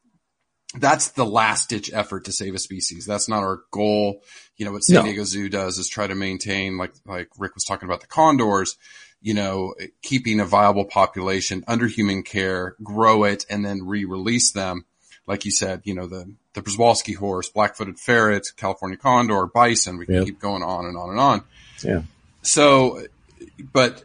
that's the last ditch effort to save a species. That's not our goal. You know, what San No. Diego Zoo does is try to maintain, like, like Rick was talking about the condors, you know, keeping a viable population under human care, grow it, and then re-release them. Like you said, you know, the, the Przewalski horse, black-footed ferret, California condor, bison. We can Yep. keep going on and on and on. Yeah. So, but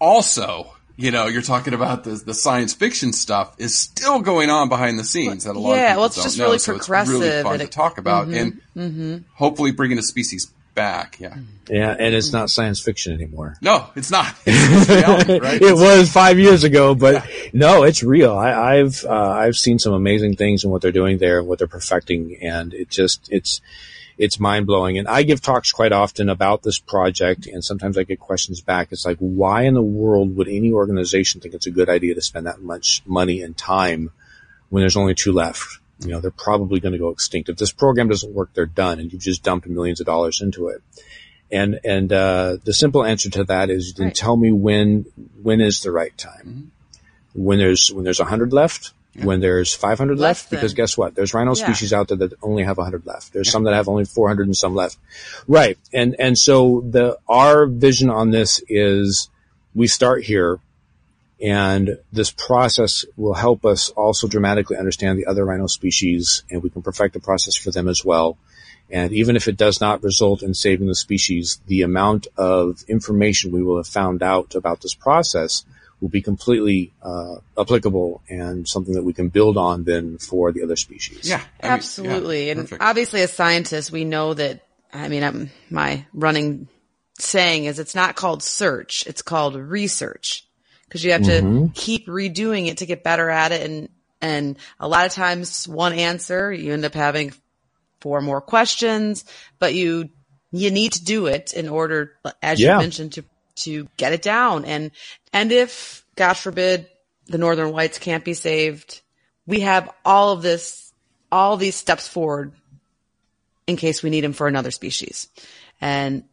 also, you know, you're talking about the the science fiction stuff is still going on behind the scenes that a lot Yeah, of people well, it's don't just know. really so it's really progressive fun and to it- talk about Mhm, and hopefully bringing a species back. Yeah. Yeah. And it's not science fiction anymore. No, it's not. It's reality, right? it was five years ago, but no, it's real. I, I've uh, I've seen some amazing things in what they're doing there and what they're perfecting, and it just it's it's mind blowing. And I give talks quite often about this project, and sometimes I get questions back. It's like, why in the world would any organization think it's a good idea to spend that much money and time when there's only two left? You know, they're probably going to go extinct. If this program doesn't work, they're done, and you've just dumped millions of dollars into it. And and uh, the simple answer to that is, then Right. tell me when when is the right time? When there's when there's hundred left, when there's five hundred Less left, because guess what? There's rhino Yeah. species out there that only have hundred left. There's some that have only four hundred and some left. Right. And and so the our vision on this is we start here and this process will help us also dramatically understand the other rhino species and we can perfect the process for them as well. And even if it does not result in saving the species, the amount of information we will have found out about this process will be completely uh, applicable and something that we can build on then for the other species. Yeah. I mean, yeah, Absolutely. and perfect. obviously as scientists, we know that, I mean, I'm, my running saying is it's not called search. It's called research because you have to mm-hmm. keep redoing it to get better at it. And, and a lot of times one answer, you end up having four more questions, but you, you need to do it in order, as Yeah. you mentioned, to, to get it down. And, and if, God forbid, the northern whites can't be saved, we have all of this, all these steps forward in case we need them for another species. And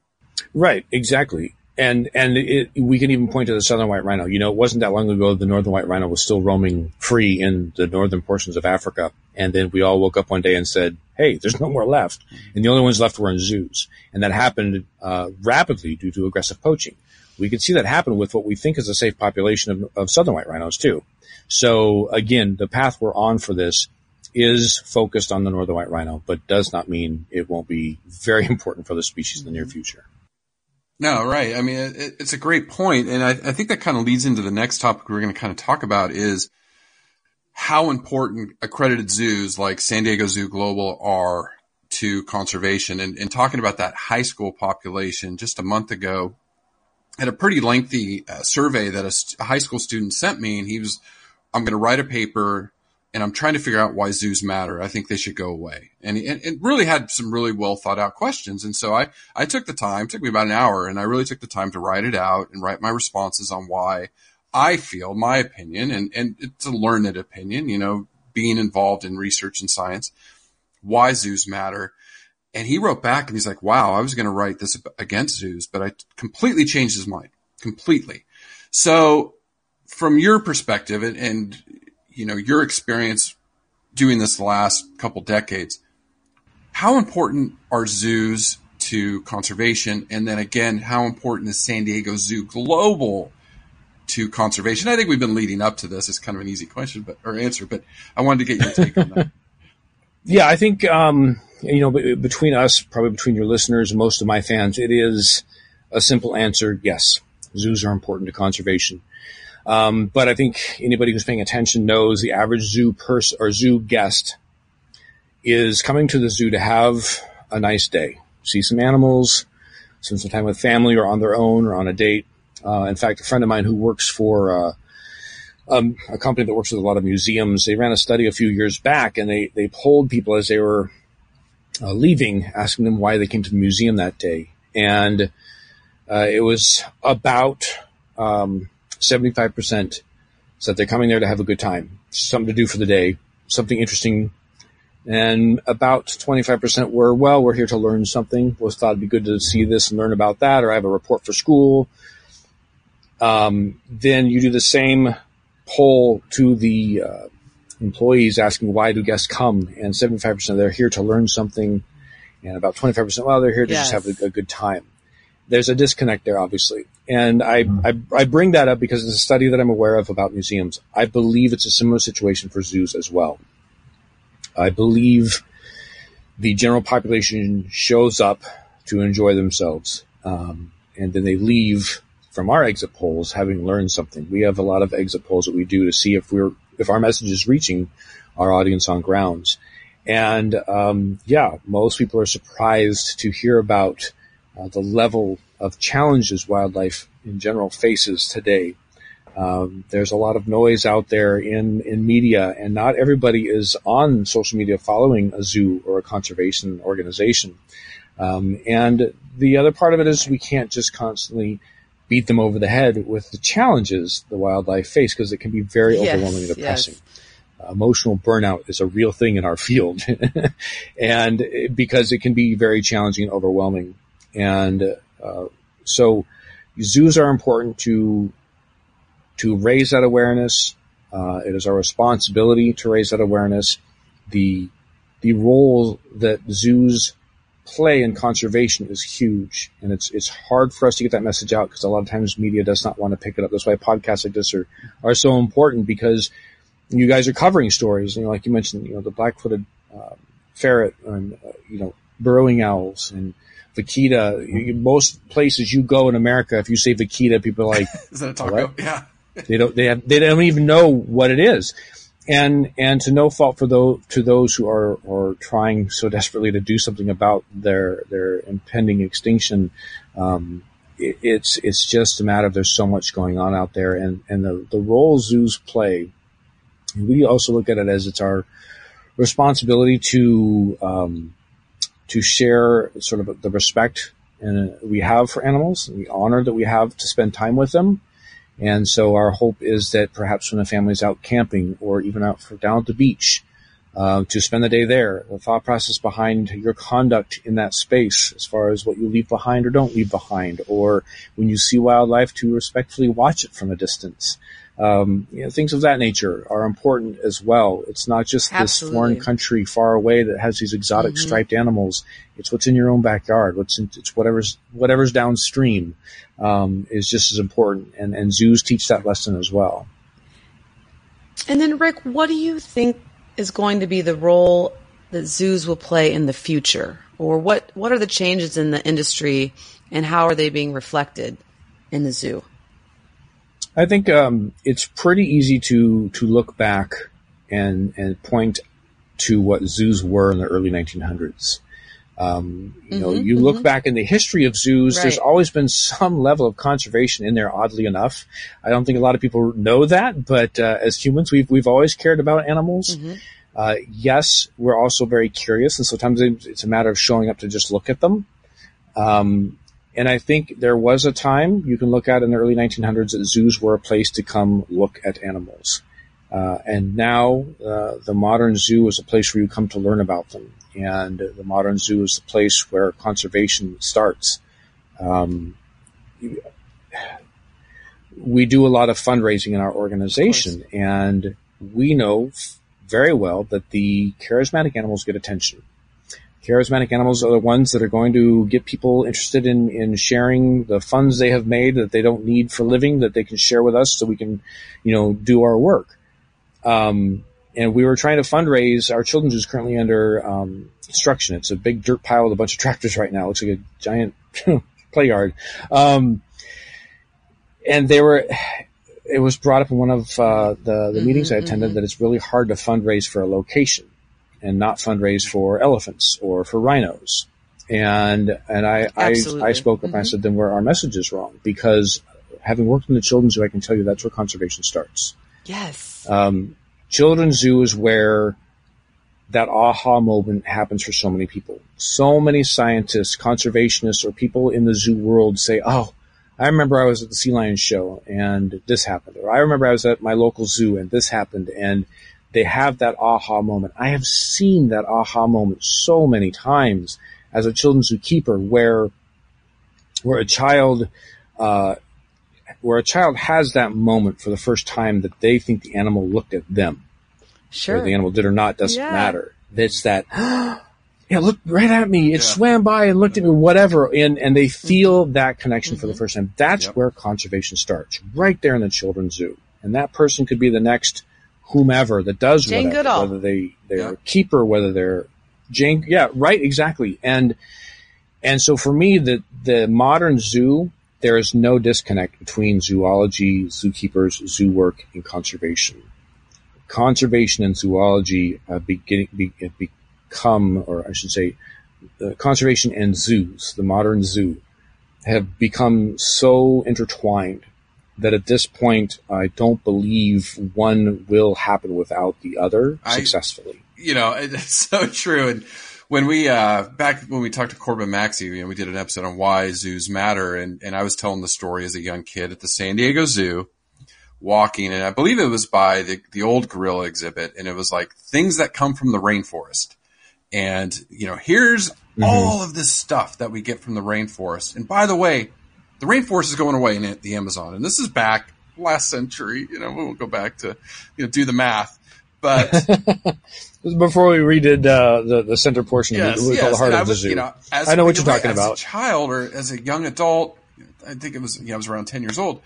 Right, exactly. And and it, we can even point to the southern white rhino. You know, it wasn't that long ago the northern white rhino was still roaming free in the northern portions of Africa, and then we all woke up one day and said, "Hey, there's no more left," and the only ones left were in zoos, and that happened uh, rapidly due to aggressive poaching. We could see that happen with what we think is a safe population of, of southern white rhinos too. So again, the path we're on for this is focused on the northern white rhino, but does not mean it won't be very important for the species in the near future. No, right. I mean, it, it's a great point, and I, I think that kind of leads into the next topic we're going to kind of talk about is how important accredited zoos like San Diego Zoo Global are to conservation. And, and talking about that high school population just a month ago, had a pretty lengthy uh, survey that a, st- a high school student sent me, and he was, "I'm going to write a paper." And I'm trying to figure out why zoos matter. I think they should go away. And it, it really had some really well thought out questions. And so I, I took the time, took me about an hour, and I really took the time to write it out and write my responses on why I feel my opinion, and, and it's a learned opinion, you know, being involved in research and science, why zoos matter. And he wrote back and he's like, wow, I was going to write this against zoos, but I completely changed his mind. Completely. So from your perspective and, and you know, your experience doing this the last couple decades, how important are zoos to conservation? And then again, how important is San Diego Zoo Global to conservation? I think we've been leading up to this. It's kind of an easy question, but or answer, but I wanted to get your take on that. Yeah, I think um, you know b- between us, probably between your listeners and most of my fans, it is a simple answer: yes, zoos are important to conservation. Um, but I think anybody who's paying attention knows the average zoo person or zoo guest is coming to the zoo to have a nice day, see some animals, spend some time with family or on their own or on a date. Uh, in fact, a friend of mine who works for uh, um, a company that works with a lot of museums, they ran a study a few years back and they, they polled people as they were uh, leaving, asking them why they came to the museum that day. And uh, it was about um, 75% said they're coming there to have a good time, something to do for the day, something interesting. And about 25% were, well, we're here to learn something. Was thought it'd be good to see this and learn about that, or I have a report for school. Um, then you do the same poll to the uh, employees asking why do guests come, and 75% they're here to learn something, and about 25% well they're here to yes. just have a, a, good time. There's a disconnect there, obviously, and I, I I bring that up because it's a study that I'm aware of about museums. I believe it's a similar situation for zoos as well. I believe the general population shows up to enjoy themselves, um, and then they leave from our exit polls having learned something. We have a lot of exit polls that we do to see if we're if our message is reaching our audience on grounds. And um, yeah, most people are surprised to hear about uh, the level of challenges wildlife in general faces today. Um, there's a lot of noise out there in, in media, and not everybody is on social media following a zoo or a conservation organization. Um, and the other part of it is we can't just constantly beat them over the head with the challenges the wildlife face because it can be very Yes, overwhelming and depressing yes. emotional burnout is a real thing in our field and because it can be very challenging and overwhelming and uh, so zoos are important to to raise that awareness. Uh, it is our responsibility to raise that awareness. The the role that zoos play in conservation is huge. And it's it's hard for us to get that message out because a lot of times media does not want to pick it up. That's why podcasts like this are are so important because you guys are covering stories, you know, like you mentioned, you know, the black-footed uh, ferret and uh, you know burrowing owls and vaquita. Most places you go in America, if you say vaquita, people are like Is that a taco? What? Yeah. they don't they have, they don't even know what it is. And and to no fault for those to those who are are trying so desperately to do something about their their impending extinction, um, it, it's it's just a matter of there's so much going on out there, and and the the role zoos play. We also look at it as it's our responsibility to um, to share sort of the respect and we have for animals, the honor that we have to spend time with them. And so our hope is that perhaps when a family's out camping or even out for down at the beach, uh, to spend the day there, the thought process behind your conduct in that space, as far as what you leave behind or don't leave behind, or when you see wildlife, to respectfully watch it from a distance. Um, you know, things of that nature are important as well. It's not just this foreign country far away that has these exotic striped animals. It's what's in your own backyard. What's in, it's whatever's whatever's downstream um, is just as important, and and zoos teach that lesson as well. And then, Rick, what do you think is going to be the role that zoos will play in the future? Or what, what are the changes in the industry and how are they being reflected in the zoo? I think um, it's pretty easy to to look back and and point to what zoos were in the early 1900s. Um, you know, you look back in the history of zoos. There's always been some level of conservation in there. Oddly enough, I don't think a lot of people know that, but uh, as humans, we've we've always cared about animals. Uh, yes, we're also very curious, and sometimes it's it's a matter of showing up to just look at them. Um, and I think there was a time you can look at in the early 1900s that zoos were a place to come look at animals. Uh, and now uh, the modern zoo is a place where you come to learn about them. And the modern zoo is the place where conservation starts. Um, we do a lot of fundraising in our organization, and we know f- very well that the charismatic animals get attention charismatic animals are the ones that are going to get people interested in, in sharing the funds they have made that they don't need for living that they can share with us so we can, you know, do our work. Um, and we were trying to fundraise our children's is currently under um, construction. It's a big dirt pile with a bunch of tractors right now. It looks like a giant play yard. Um, and they were, it was brought up in one of uh, the, the meetings I attended that it's really hard to fundraise for a location and not fundraise for elephants or for rhinos. And and I I, Absolutely. I spoke up and I said then where our message is wrong because having worked in the children's zoo, I can tell you that's where conservation starts. Yes. Um, children's zoo is where that aha moment happens for so many people. So many scientists, conservationists, or people in the zoo world say, "Oh, I remember I was at the sea lion show and this happened," or "I remember I was at my local zoo and this happened," and they have that aha moment. I have seen that aha moment so many times as a children's zookeeper where, where a child, uh, where a child has that moment for the first time that they think the animal looked at them. Sure. Whether the animal did or not doesn't Yeah. matter. It's that, yeah, look right at me. It Yeah. swam by and looked at me, whatever. And, and they feel that connection for the first time. That's Yep. where conservation starts, right there in the children's zoo. And that person could be the next whomever that does Jane whatever, Goodall. whether they, they're Yeah. a keeper, whether they're Jane. Yeah, right. Exactly. And, and so for me, the, the modern zoo, there is no disconnect between zoology, zookeepers, zoo work, and conservation. Conservation and zoology have, beginning, be, become, or I should say, uh, conservation and zoos, the modern zoo, have become so intertwined that at this point, I don't believe one will happen without the other I- successfully. you know, it's so true. And when we, uh, back when we talked to Corbin Maxey, you know, we did an episode on why zoos matter. And, and I was telling the story as a young kid at the San Diego Zoo walking. And I believe it was by the, the old gorilla exhibit. And it was like things that come from the rainforest. And, you know, here's all of this stuff that we get from the rainforest. And by the way, the rainforest is going away in the Amazon. And this is back last century. You know, we won't go back to, you know, do the math. But Before we redid uh, the the center portion, yes, we, we yes. call the heart of the zoo. you know, as, I know what you're talking as about. a child or as a young adult, I think it was, yeah, I was around 10 years old.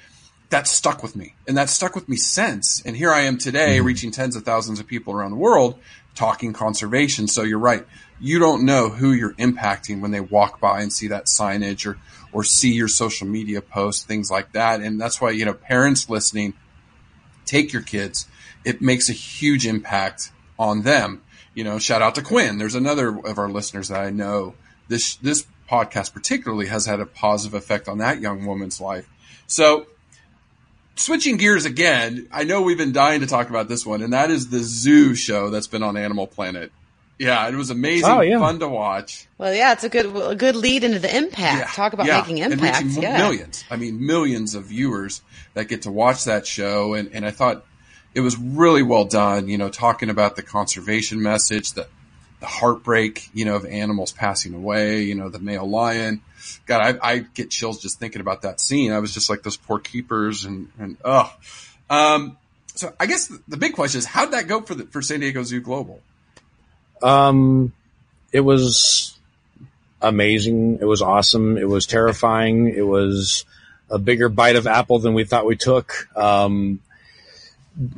That stuck with me and that stuck with me since. And here I am today Mm-hmm. reaching tens of thousands of people around the world talking conservation. So you're right. You don't know who you're impacting when they walk by and see that signage or, or see your social media posts, things like that. And that's why, you know, parents listening, take your kids. It makes a huge impact on them. You know, shout out to Quinn. There's another of our listeners that I know. This this podcast particularly has had a positive effect on that young woman's life. So, switching gears again, I know we've been dying to talk about this one, and that is the zoo show that's been on Animal Planet. Yeah, it was amazing, Oh, yeah. fun to watch. Well, yeah, it's a good a good lead into the impact. Talk about yeah, making and impact. reaching yeah. millions. I mean, millions of viewers that get to watch that show, and and I thought it was really well done. You know, talking about the conservation message, the the heartbreak, you know, of animals passing away. You know, the male lion. God, I, I get chills just thinking about that scene. I was just like those poor keepers, and and oh. Um, so I guess the, the big question is, how'd that go for the for San Diego Zoo Global? Um, it was amazing. It was awesome. It was terrifying. It was a bigger bite of apple than we thought we took. Um,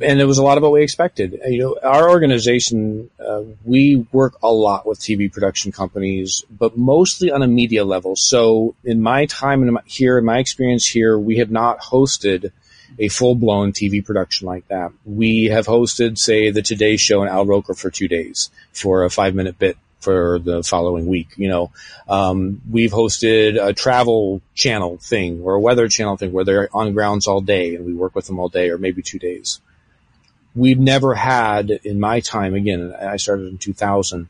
and it was a lot of what we expected. You know, our organization, uh, we work a lot with TV production companies, but mostly on a media level. So in my time here, in my experience here, we have not hosted a full blown TV production like that. We have hosted, say, the Today Show and Al Roker for two days for a five minute bit for the following week. You know, um, we've hosted a travel channel thing or a weather channel thing where they're on grounds all day and we work with them all day or maybe two days. We've never had in my time, again, I started in 2000.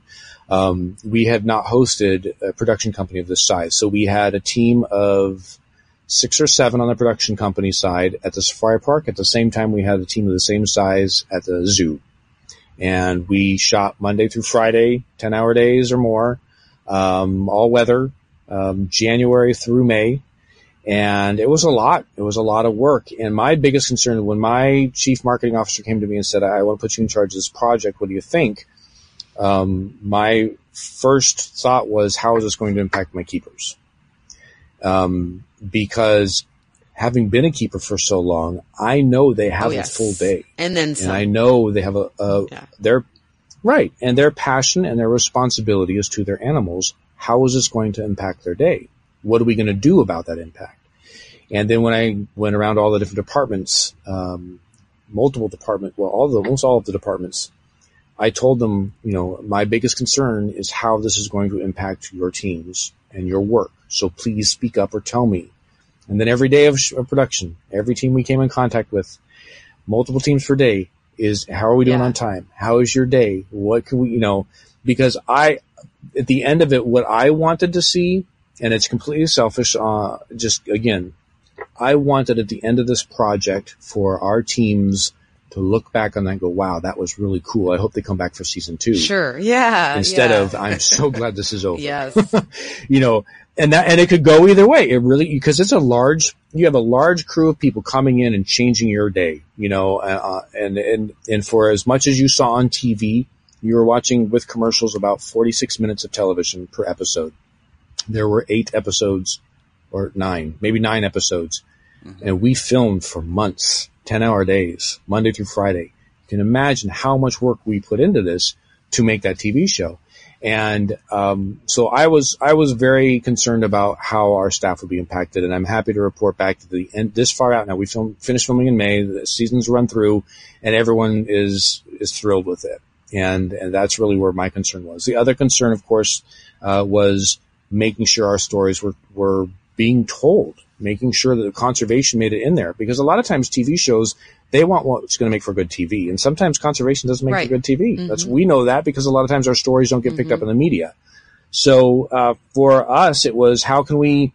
Um, we have not hosted a production company of this size. So we had a team of six or seven on the production company side at the safari park. At the same time, we had a team of the same size at the zoo. And we shot Monday through Friday, 10 hour days or more, um, all weather, um, January through May. And it was a lot. It was a lot of work. And my biggest concern when my chief marketing officer came to me and said, I want to put you in charge of this project. What do you think? Um, my first thought was, how is this going to impact my keepers? Um, because having been a keeper for so long, I know they have Oh, yes. a full day And then and. I know they have a, a Yeah. their right and their passion and their responsibility is to their animals. How is this going to impact their day? What are we going to do about that impact? And then when I went around all the different departments, um, multiple department, well, all the almost all of the departments, I told them, you know, my biggest concern is how this is going to impact your teams and your work. So please speak up or tell me. And then every day of, sh- of production, every team we came in contact with, multiple teams per day is how are we doing Yeah. on time? How is your day? What can we, you know, because I, at the end of it, what I wanted to see, and it's completely selfish, uh, just again, I wanted at the end of this project for our teams to look back on that and go, wow, that was really cool. I hope they come back for season two. Sure. Yeah. Instead yeah. of, I'm so glad this is over. yes. you know, and that, and it could go either way. It really, because it's a large, you have a large crew of people coming in and changing your day, you know, uh, and, and, and for as much as you saw on TV, you were watching with commercials about 46 minutes of television per episode. There were eight episodes or nine, maybe nine episodes. Mm-hmm. And we filmed for months, 10 hour days, Monday through Friday. You can imagine how much work we put into this to make that TV show. And um, so I was I was very concerned about how our staff would be impacted, and I'm happy to report back to the end this far out now. We film, finished filming in May, the seasons run through, and everyone is is thrilled with it. And and that's really where my concern was. The other concern, of course, uh, was making sure our stories were were being told, making sure that the conservation made it in there, because a lot of times TV shows they want what's going to make for good TV. And sometimes conservation doesn't make Right. for good TV. Mhm. That's, we know that because a lot of times our stories don't get picked Mhm. up in the media. So, uh, for us, it was how can we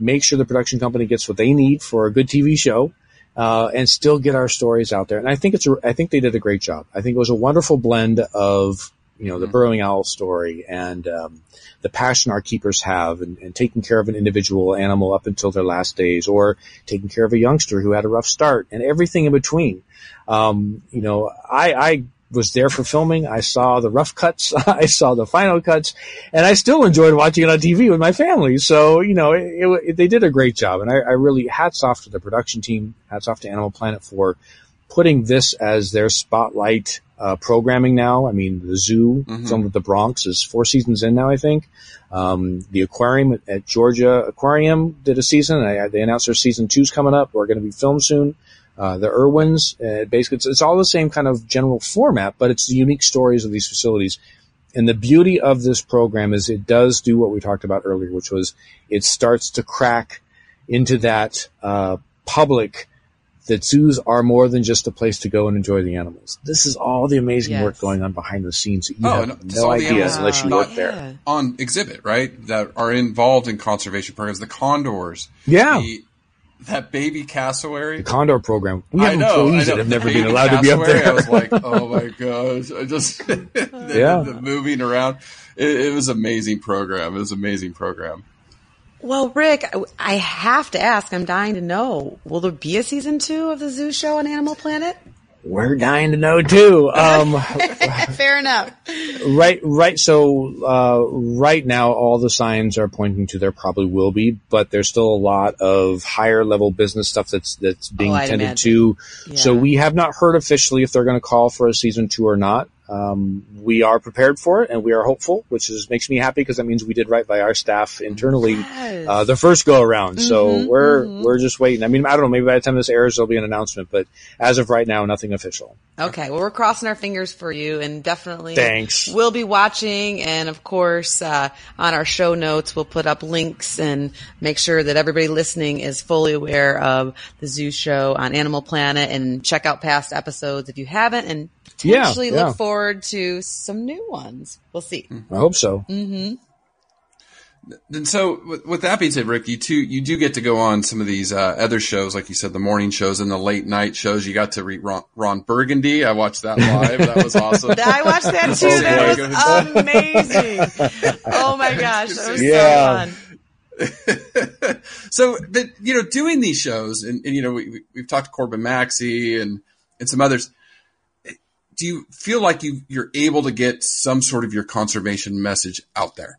make sure the production company gets what they need for a good TV show, uh, and still get our stories out there. And I think it's, a, I think they did a great job. I think it was a wonderful blend of, you know, the Mhm. burrowing owl story and, um, the passion our keepers have and, and taking care of an individual animal up until their last days or taking care of a youngster who had a rough start and everything in between. Um, you know, I, I was there for filming. I saw the rough cuts. I saw the final cuts and I still enjoyed watching it on TV with my family. So, you know, it, it, they did a great job. And I, I really hats off to the production team. Hats off to Animal Planet for putting this as their spotlight uh, programming now. I mean, the zoo Mhm. filmed at the Bronx is four seasons in now, I think. Um, the aquarium at, at Georgia Aquarium did a season. I, they announced their season two's coming up. We're going to be filmed soon. Uh, the Irwins, uh, basically, it's, it's all the same kind of general format, but it's the unique stories of these facilities. And the beauty of this program is it does do what we talked about earlier, which was it starts to crack into that uh, public that zoos are more than just a place to go and enjoy the animals. This is all the amazing work going on behind the scenes that you Oh, have and no all idea unless you not- work there. Yeah. on exhibit, right? That are involved in conservation programs, the condors, Yeah. the, that baby cassowary. The Condor program. We have I know, employees I know. that have never been allowed to be up there. I was like, oh my gosh! I just the, Yeah. the moving around. It, it was amazing program. It was amazing program. Well, Rick, I have to ask. I'm dying to know. Will there be a season two of the Zoo Show on Animal Planet? We're dying to know too. Um, Fair enough. right, right. So, uh, right now, all the signs are pointing to there probably will be, but there's still a lot of higher level business stuff that's that's being Oh, tended imagine. to. So we have not heard officially if they're going to call for a season two or not. Um, we are prepared for it and we are hopeful, which is makes me happy because that means we did right by our staff internally Yes. uh, the first go around. So Mhm, we're mhm. we're just waiting. I mean, I don't know. Maybe by the time this airs, there'll be an announcement. But as of right now, nothing official. Okay, well, we're crossing our fingers for you, and definitely Thanks. We'll be watching, and of course, uh, on our show notes, we'll put up links and make sure that everybody listening is fully aware of the Zoo Show on Animal Planet, and check out past episodes if you haven't, and Yeah, potentially yeah. look forward to some new ones. We'll see. I hope so. Mm-hmm. And so, with, with that being said, Rick, you too, you do get to go on some of these uh, other shows, like you said, the morning shows and the late night shows. You got to read Ron, Ron Burgundy. I watched that live. That was awesome. I watched that too. That was amazing. Oh my gosh, that was Yeah. so fun. so, but you know, doing these shows, and, and you know, we, we, we've talked to Corbin Maxey and and some others. Do you feel like you you're able to get some sort of your conservation message out there?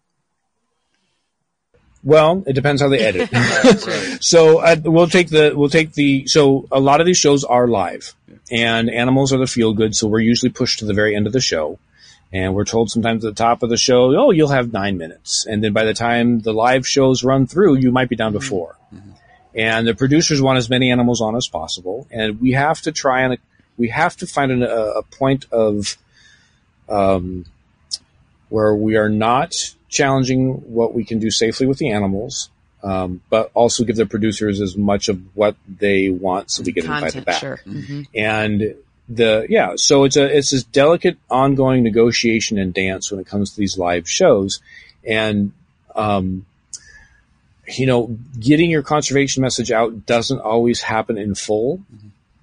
Well, it depends how they edit. so uh, we'll take the we'll take the so a lot of these shows are live, and animals are the feel good. So we're usually pushed to the very end of the show, and we're told sometimes at the top of the show, oh, you'll have nine minutes, and then by the time the live shows run through, you might be down to 4 And the producers want as many animals on as possible, and we have to try and we have to find an, a, a point of um, where we are not challenging what we can do safely with the animals, um, but also give the producers as much of what they want so we get invited Content, back. sure. hmm And the yeah, so it's a it's this delicate ongoing negotiation and dance when it comes to these live shows, and um, you know, getting your conservation message out doesn't always happen in full,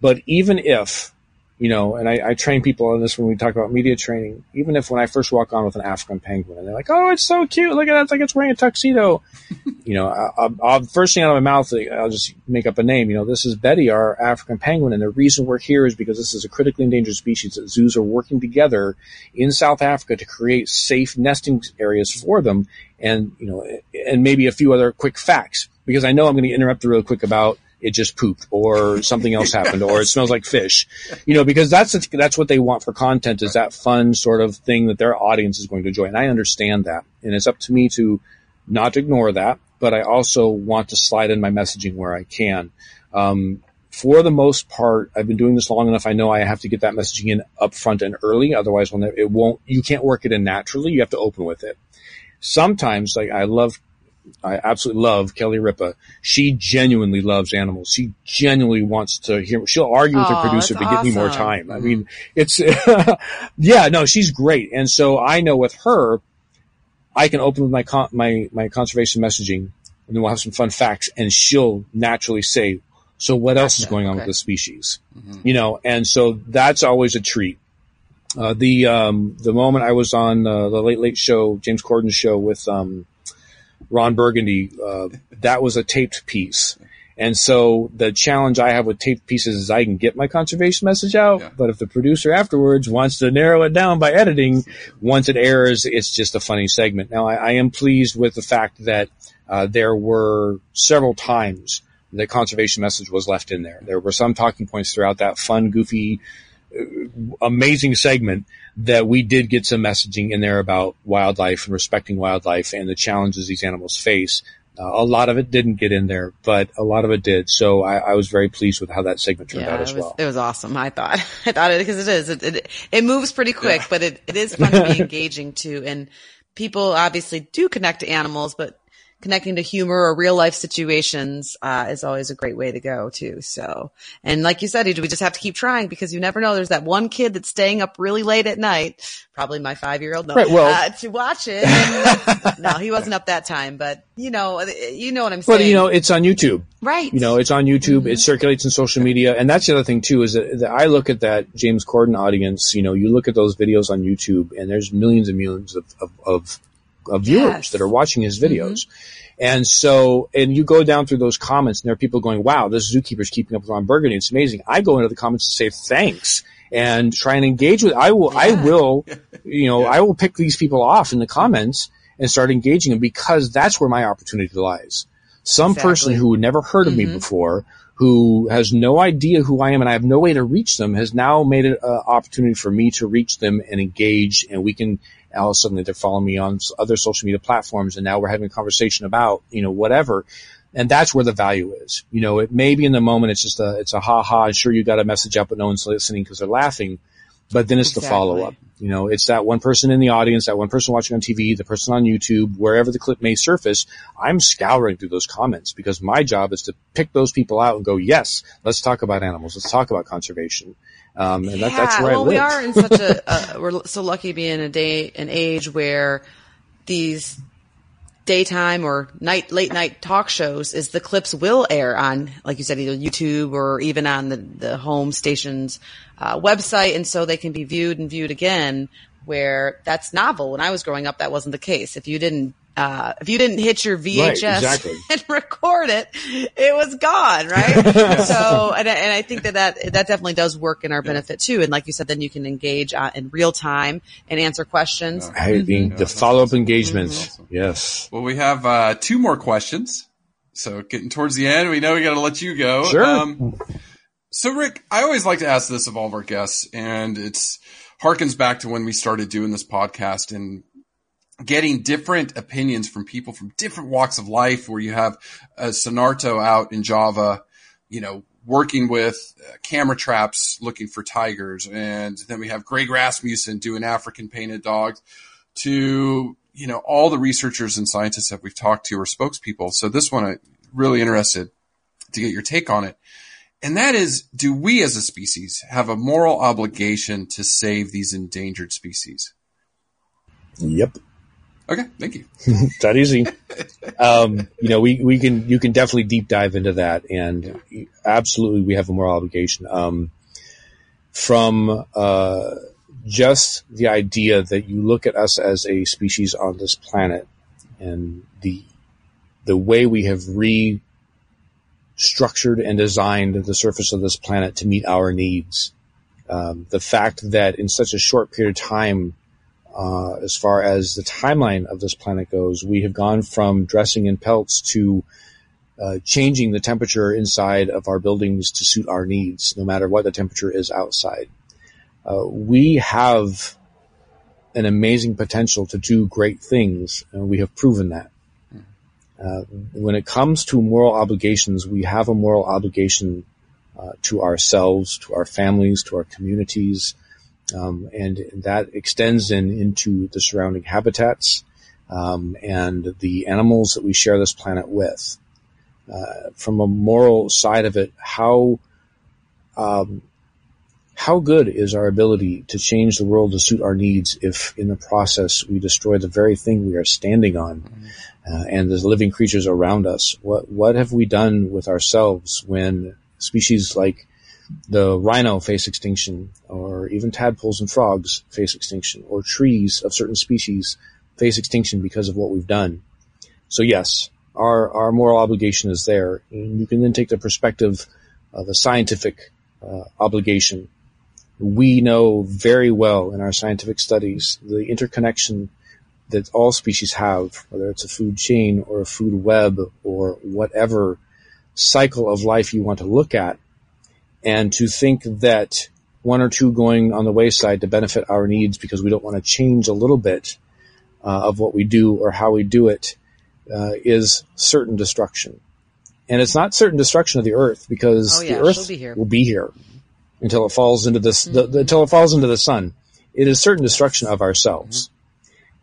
but even if you know, and I, I, train people on this when we talk about media training. Even if when I first walk on with an African penguin and they're like, "Oh, it's so cute! Look at that! It's like it's wearing a tuxedo." you know, I, will first thing out of my mouth, I'll just make up a name. You know, this is Betty, our African penguin, and the reason we're here is because this is a critically endangered species that zoos are working together in South Africa to create safe nesting areas for them, and you know, and maybe a few other quick facts because I know I'm going to interrupt real quick about it just pooped or something else happened or it smells like fish, you know, because that's, that's what they want for content is that fun sort of thing that their audience is going to enjoy. And I understand that. And it's up to me to not ignore that, but I also want to slide in my messaging where I can. Um, for the most part, I've been doing this long enough. I know I have to get that messaging in upfront and early. Otherwise, it won't, you can't work it in naturally. You have to open with it. Sometimes, like I love I absolutely love Kelly Ripa. She genuinely loves animals. She genuinely wants to hear. She'll argue with her producer to awesome. give me more time. I mean, it's yeah, no, she's great. And so I know with her, I can open with my con- my my conservation messaging, and then we'll have some fun facts, and she'll naturally say, "So what else is going on okay. with the species?" Mm-hmm. You know, and so that's always a treat. Uh, the um, the moment I was on uh, the Late Late Show, James Corden's show with um, Ron Burgundy, uh, that was a taped piece. And so the challenge I have with taped pieces is I can get my conservation message out, yeah. but if the producer afterwards wants to narrow it down by editing, once it airs, it's just a funny segment. Now I, I am pleased with the fact that uh, there were several times the conservation message was left in there. There were some talking points throughout that fun, goofy, amazing segment that we did get some messaging in there about wildlife and respecting wildlife and the challenges these animals face. Uh, a lot of it didn't get in there, but a lot of it did. So I, I was very pleased with how that segment turned yeah, out as it was, well. It was awesome. I thought, I thought it because it is. It, it, it moves pretty quick, yeah. but it, it is fun to be engaging too. And people obviously do connect to animals, but connecting to humor or real life situations uh, is always a great way to go too. So, and like you said, we just have to keep trying because you never know. There's that one kid that's staying up really late at night, probably my five year old, no, right, well, uh, to watch it. no, he wasn't up that time, but you know, you know what I'm saying. But you know, it's on YouTube, right? You know, it's on YouTube. Mm-hmm. It circulates in social media, and that's the other thing too is that, that I look at that James Corden audience. You know, you look at those videos on YouTube, and there's millions and millions of, of, of viewers yes. that are watching his videos. Mm-hmm and so, and you go down through those comments and there are people going, wow, this zookeeper's keeping up with Ron Burgundy. It's amazing. I go into the comments and say thanks and try and engage with, I will, yeah. I will, you know, yeah. I will pick these people off in the comments and start engaging them because that's where my opportunity lies. Some exactly. person who never heard of mm-hmm. me before, who has no idea who I am and I have no way to reach them has now made it an opportunity for me to reach them and engage and we can all of a sudden they're following me on other social media platforms and now we're having a conversation about, you know, whatever. And that's where the value is. You know, it may be in the moment it's just a, it's a ha ha. Sure, you got a message up, but no one's listening because they're laughing. But then it's exactly. the follow up. You know, it's that one person in the audience, that one person watching on TV, the person on YouTube, wherever the clip may surface. I'm scouring through those comments because my job is to pick those people out and go, yes, let's talk about animals. Let's talk about conservation. Um, and that, that's where well, we are in such a, a, we're so lucky to be in a day, an age where these daytime or night, late night talk shows is the clips will air on, like you said, either YouTube or even on the, the home station's uh, website. And so they can be viewed and viewed again where that's novel. When I was growing up, that wasn't the case. If you didn't uh, if you didn't hit your VHS right, exactly. and record it, it was gone, right? so, and, and I think that, that that definitely does work in our benefit too. And like you said, then you can engage uh, in real time and answer questions. I think the follow up engagements. Mm-hmm. Yes. Well, we have uh, two more questions. So getting towards the end, we know we got to let you go. Sure. Um, so Rick, I always like to ask this of all of our guests, and it's harkens back to when we started doing this podcast and getting different opinions from people from different walks of life where you have a Sunarto out in Java, you know, working with uh, camera traps looking for tigers. And then we have Greg Rasmussen doing African painted dogs to, you know, all the researchers and scientists that we've talked to or spokespeople. So this one, I'm really interested to get your take on it. And that is, do we as a species have a moral obligation to save these endangered species? Yep. Okay, thank you. it's that easy. Um, you know, we, we can, you can definitely deep dive into that and yeah. absolutely we have a moral obligation. Um, from uh, just the idea that you look at us as a species on this planet and the the way we have restructured and designed the surface of this planet to meet our needs. Um, the fact that in such a short period of time, uh, as far as the timeline of this planet goes, we have gone from dressing in pelts to uh, changing the temperature inside of our buildings to suit our needs, no matter what the temperature is outside. Uh, we have an amazing potential to do great things, and we have proven that. Uh, when it comes to moral obligations, we have a moral obligation uh, to ourselves, to our families, to our communities, um, and that extends in into the surrounding habitats um, and the animals that we share this planet with. Uh, from a moral side of it, how um, how good is our ability to change the world to suit our needs if in the process we destroy the very thing we are standing on uh, and the living creatures around us? What, what have we done with ourselves when species like the rhino face extinction or even tadpoles and frogs face extinction or trees of certain species face extinction because of what we've done? So yes, our, our moral obligation is there. And you can then take the perspective of a scientific uh, obligation we know very well in our scientific studies the interconnection that all species have, whether it's a food chain or a food web or whatever cycle of life you want to look at. And to think that one or two going on the wayside to benefit our needs because we don't want to change a little bit uh, of what we do or how we do it uh, is certain destruction. And it's not certain destruction of the earth because Oh, yeah, the earth be will be here until it falls into this, the, the, until it falls into the sun. It is certain destruction of ourselves.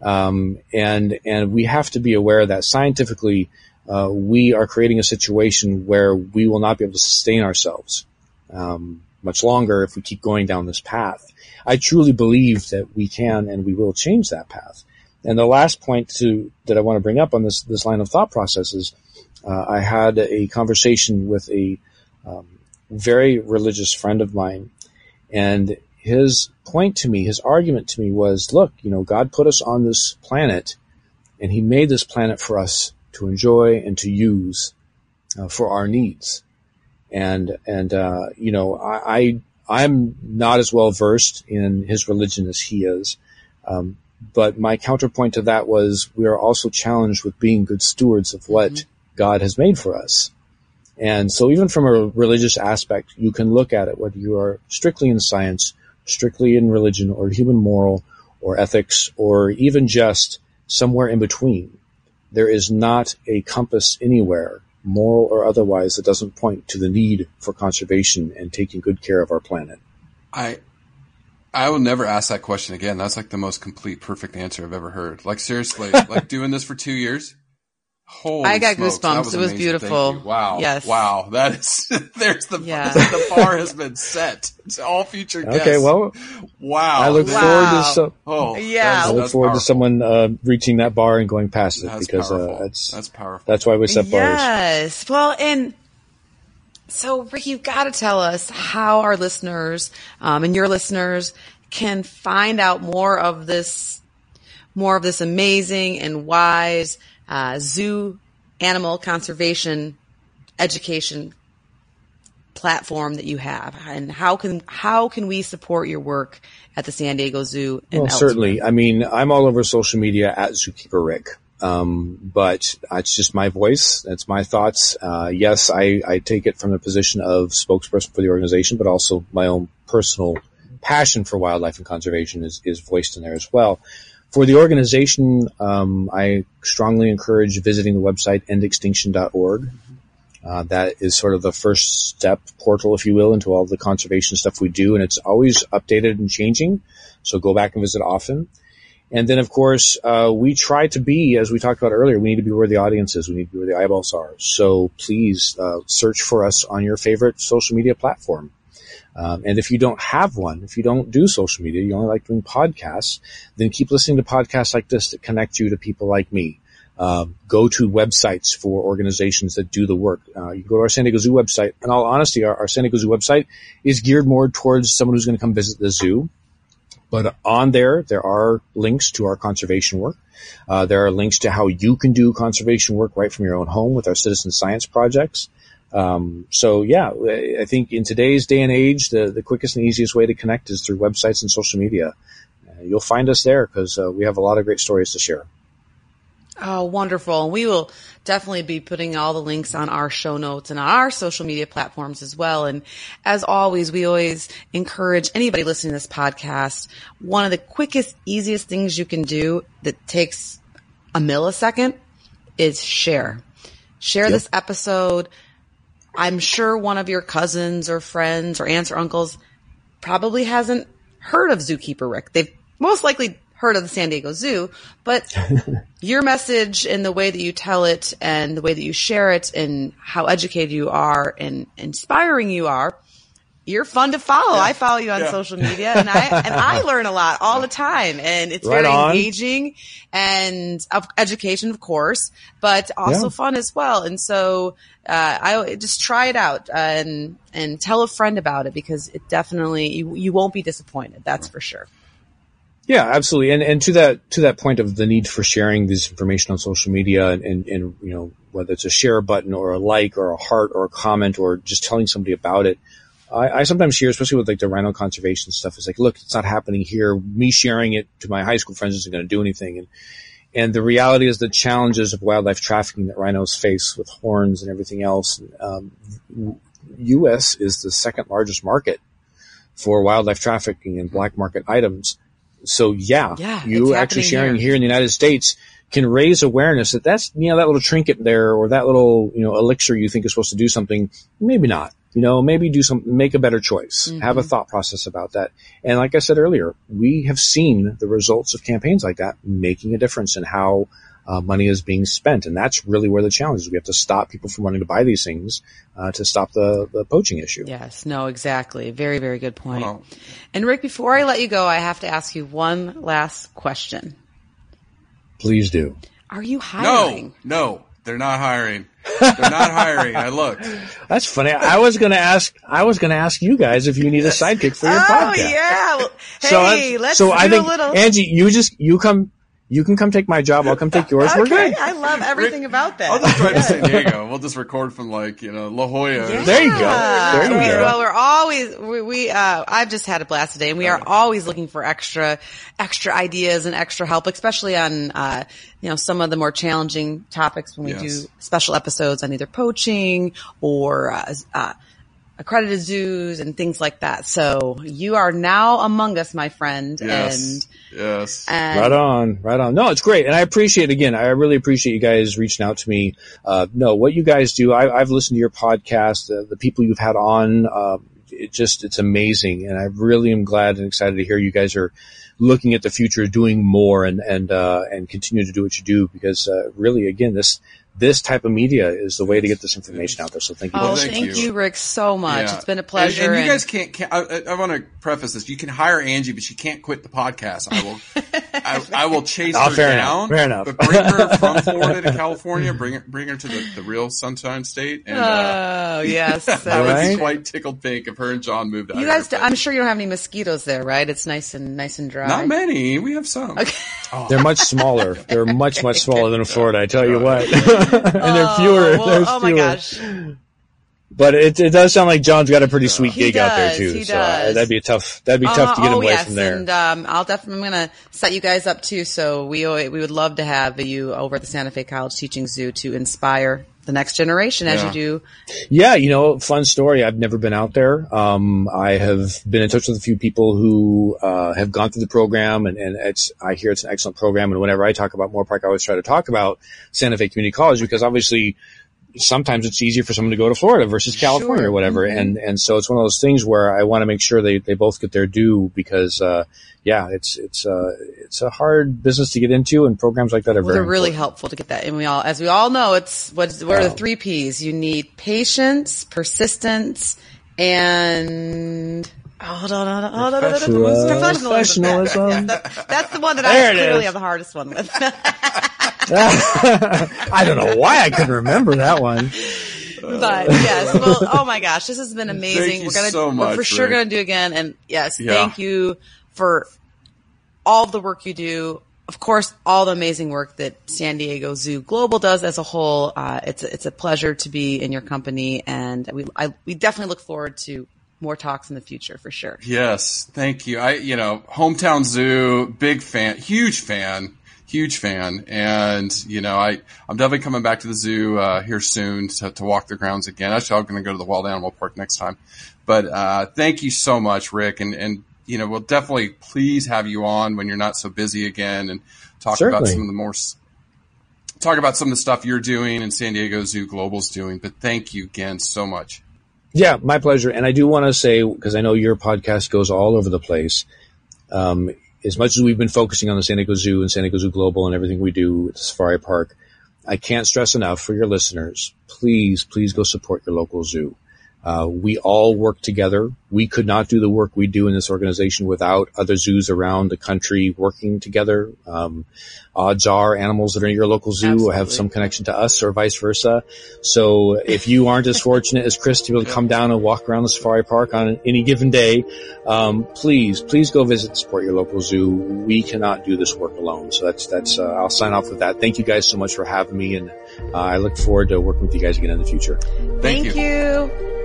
Um, and, and we have to be aware that scientifically, uh, we are creating a situation where we will not be able to sustain ourselves, um, much longer if we keep going down this path. I truly believe that we can and we will change that path. And the last point to, that I want to bring up on this, this line of thought process is, uh, I had a conversation with a, um, very religious friend of mine. And his point to me, his argument to me was, look, you know, God put us on this planet and he made this planet for us to enjoy and to use uh, for our needs. And, and, uh, you know, I, I, I'm not as well versed in his religion as he is. Um, but my counterpoint to that was we are also challenged with being good stewards of what God has made for us. And so even from a religious aspect, you can look at it, whether you are strictly in science, strictly in religion or human moral or ethics, or even just somewhere in between. There is not a compass anywhere, moral or otherwise, that doesn't point to the need for conservation and taking good care of our planet. I I will never ask that question again. That's like the most complete, perfect answer I've ever heard. Like seriously, like doing this for two years. Holy I got smokes, goosebumps. was It was amazing. Beautiful. Wow. Yes. Wow. That is, there's the, Yeah. the bar has been set to all future guests. Okay, well, wow. I look This- forward Wow. to so, Oh, Yeah. that's- I look forward powerful. to someone uh, reaching that bar and going past it That's because uh, that's that's powerful. that's why we set bars. Yes. Well, and so Rick, you've got to tell us how our listeners um, and your listeners can find out more of this, more of this amazing and wise uh, zoo animal conservation education platform that you have, and how can how can we support your work at the San Diego Zoo? And Well, certainly. I mean, I'm all over social media at Zookeeper Rick. Um, but it's just my voice. It's my thoughts. Uh, yes, I, I take it from the position of spokesperson for the organization, but also my own personal passion for wildlife and conservation is, is voiced in there as well. For the organization, um, I strongly encourage visiting the website endextinction.org. Uh, that is sort of the first step portal, if you will, into all the conservation stuff we do, and it's always updated and changing. So go back and visit often. And then, of course, uh, we try to be, as we talked about earlier, we need to be where the audience is. We need to be where the eyeballs are. So please uh, search for us on your favorite social media platform. Um, and if you don't have one, if you don't do social media, you only like doing podcasts, then keep listening to podcasts like this that connect you to people like me. uh, go-to websites for organizations that do the work. Uh, you go to our San Diego Zoo website. In all honesty, our, our San Diego Zoo website is geared more towards someone who's going to come visit the zoo. But on there, there are links to our conservation work. Uh, there are links to how you can do conservation work right from your own home with our citizen science projects. Um, so yeah, I think in today's day and age, the, the quickest and easiest way to connect is through websites and social media. Uh, you'll find us there because uh, we have a lot of great stories to share. Oh, wonderful. And we will definitely be putting all the links on our show notes and our social media platforms as well. And as always, we always encourage anybody listening to this podcast. One of the quickest, easiest things you can do that takes a millisecond is share. Share yep. this episode. I'm sure one of your cousins or friends or aunts or uncles probably hasn't heard of Zookeeper Rick. They've most likely heard of the San Diego Zoo, but your message and the way that you tell it and the way that you share it and how educated you are and inspiring you are, you're fun to follow. Yeah. I follow you on yeah. social media and I, and I learn a lot all the time and it's right very on. engaging and of education, of course, but also yeah. fun as well. And so, uh, I just try it out and, and tell a friend about it because it definitely, you, you won't be disappointed. That's for sure. Yeah, absolutely. And and to that to that point of the need for sharing this information on social media and, and, and you know whether it's a share button or a like or a heart or a comment or just telling somebody about it. I, I sometimes hear, especially with like the rhino conservation stuff, is like, look, it's not happening here. Me sharing it to my high school friends isn't going to do anything. And and the reality is the challenges of wildlife trafficking that rhinos face with horns and everything else. Um, U.S. is the second largest market for wildlife trafficking and black market items so yeah, yeah you actually sharing here. here in the United States can raise awareness that that's, you know, that little trinket there or that little, you know, elixir you think is supposed to do something. Maybe not. You know, maybe do some, make a better choice. Mm-hmm. Have a thought process about that. And like I said earlier, we have seen the results of campaigns like that making a difference in how uh, money is being spent. And that's really where the challenge is. We have to stop people from wanting to buy these things uh, to stop the, the poaching issue. Yes, no, exactly. Very, very good point. Wow. And Rick, before I let you go, I have to ask you one last question. Please do. Are you hiring? No, no, they're not hiring. They're not hiring. I looked. That's funny. I was going to ask. I was going to ask you guys if you need a sidekick for your oh, podcast. Oh yeah. Well, hey, so, let's so I think little... Angie, you just you come you can come take my job. I'll come take yours. okay. We're good. I love everything about that. I'll just drive to San Diego. We'll just record from like, you know, La Jolla. Yeah. There you go. There you we, go. Well, we're always, we, we uh, I've just had a blast today and we are always looking for extra, extra ideas and extra help, especially on, uh, you know, some of the more challenging topics when we yes. do special episodes on either poaching or, uh, uh accredited zoos and things like that. So you are now among us, my friend. Yes. And, yes. And right on, right on. No, it's great. And I appreciate, again, I really appreciate you guys reaching out to me. Uh, no, what you guys do, I, have listened to your podcast, uh, the people you've had on, uh, it just, it's amazing. And I really am glad and excited to hear you guys are looking at the future, doing more and, and, uh, and continue to do what you do because, uh, really, again, this, this type of media is the way to get this information out there. So thank you. Oh, thank, thank you. you. Rick, so much. Yeah. It's been a pleasure. And, and you guys can't, can't I, I, want to preface this. You can hire Angie, but she can't quit the podcast. I will, I, I, will chase oh, her fair down. Enough. Fair enough. But bring her from Florida to California. Bring her, bring her to the, the real Sunshine State. And, uh, oh, yes. I would right? be quite tickled pink if her and John moved out. You guys, I'm sure you don't have any mosquitoes there, right? It's nice and nice and dry. Not many. We have some. Okay. Oh. They're much smaller. They're much, much smaller than in Florida. I tell you what. And they're fewer. Well, oh my gosh. But it, it does sound like John's got a pretty sweet he gig does, out there too. He so does. Uh, that'd be a tough. That'd be tough to get uh, him oh, away yes, from there. And um, I'll definitely. I'm going to set you guys up too. So we we would love to have you over at the Santa Fe College Teaching Zoo to inspire the next generation as yeah. you do. Yeah, you know, fun story. I've never been out there. Um, I have been in touch with a few people who uh, have gone through the program, and, and it's I hear it's an excellent program. And whenever I talk about Moorpark, I always try to talk about Santa Fe Community College because obviously sometimes it's easier for someone to go to Florida versus California sure. or whatever. Mm-hmm. And, and so it's one of those things where I want to make sure they, they both get their due because, uh, yeah, it's, it's, uh, it's a hard business to get into and programs like that are well, very They're really helpful to get that. And we all, as we all know, it's what what are the three P's? You need patience, persistence, and Oh, hold on, hold on, hold on, professionalism. professionalism. Yeah, that, that's the one that there I clearly have the hardest one with. I don't know why I couldn't remember that one. But yes, well, oh my gosh, this has been amazing. Thank you we're gonna, so we're much, for sure Rick. gonna do again. And yes, Yeah. thank you for all the work you do. Of course, all the amazing work that San Diego Zoo Global does as a whole. Uh, it's a, it's a pleasure to be in your company, and we I, we definitely look forward to more talks in the future for sure. Yes, thank you. I, you know, hometown zoo, big fan, huge fan, huge fan, and you know, I, I'm definitely coming back to the zoo uh, here soon to, to walk the grounds again. Actually, I'm going to go to the Wild Animal Park next time. But uh, thank you so much, Rick, and and you know, we'll definitely please have you on when you're not so busy again and talk about some of the more. Talk about some of the stuff you're doing and San Diego Zoo Global's doing, but thank you again so much. Yeah, my pleasure. And I do want to say, because I know your podcast goes all over the place, um, as much as we've been focusing on the San Diego Zoo and San Diego Zoo Global and everything we do at the Safari Park, I can't stress enough for your listeners, please, please go support your local zoo. Uh, we all work together. We could not do the work we do in this organization without other zoos around the country working together. Um, odds are animals that are in your local zoo have some connection to us or vice versa. So if you aren't as fortunate as Chris to be able to come down and walk around the safari park on any given day, um, please, please go visit and support your local zoo. We cannot do this work alone. So that's, that's, uh, I'll sign off with that. Thank you guys so much for having me. And uh, I look forward to working with you guys again in the future. Thank, you.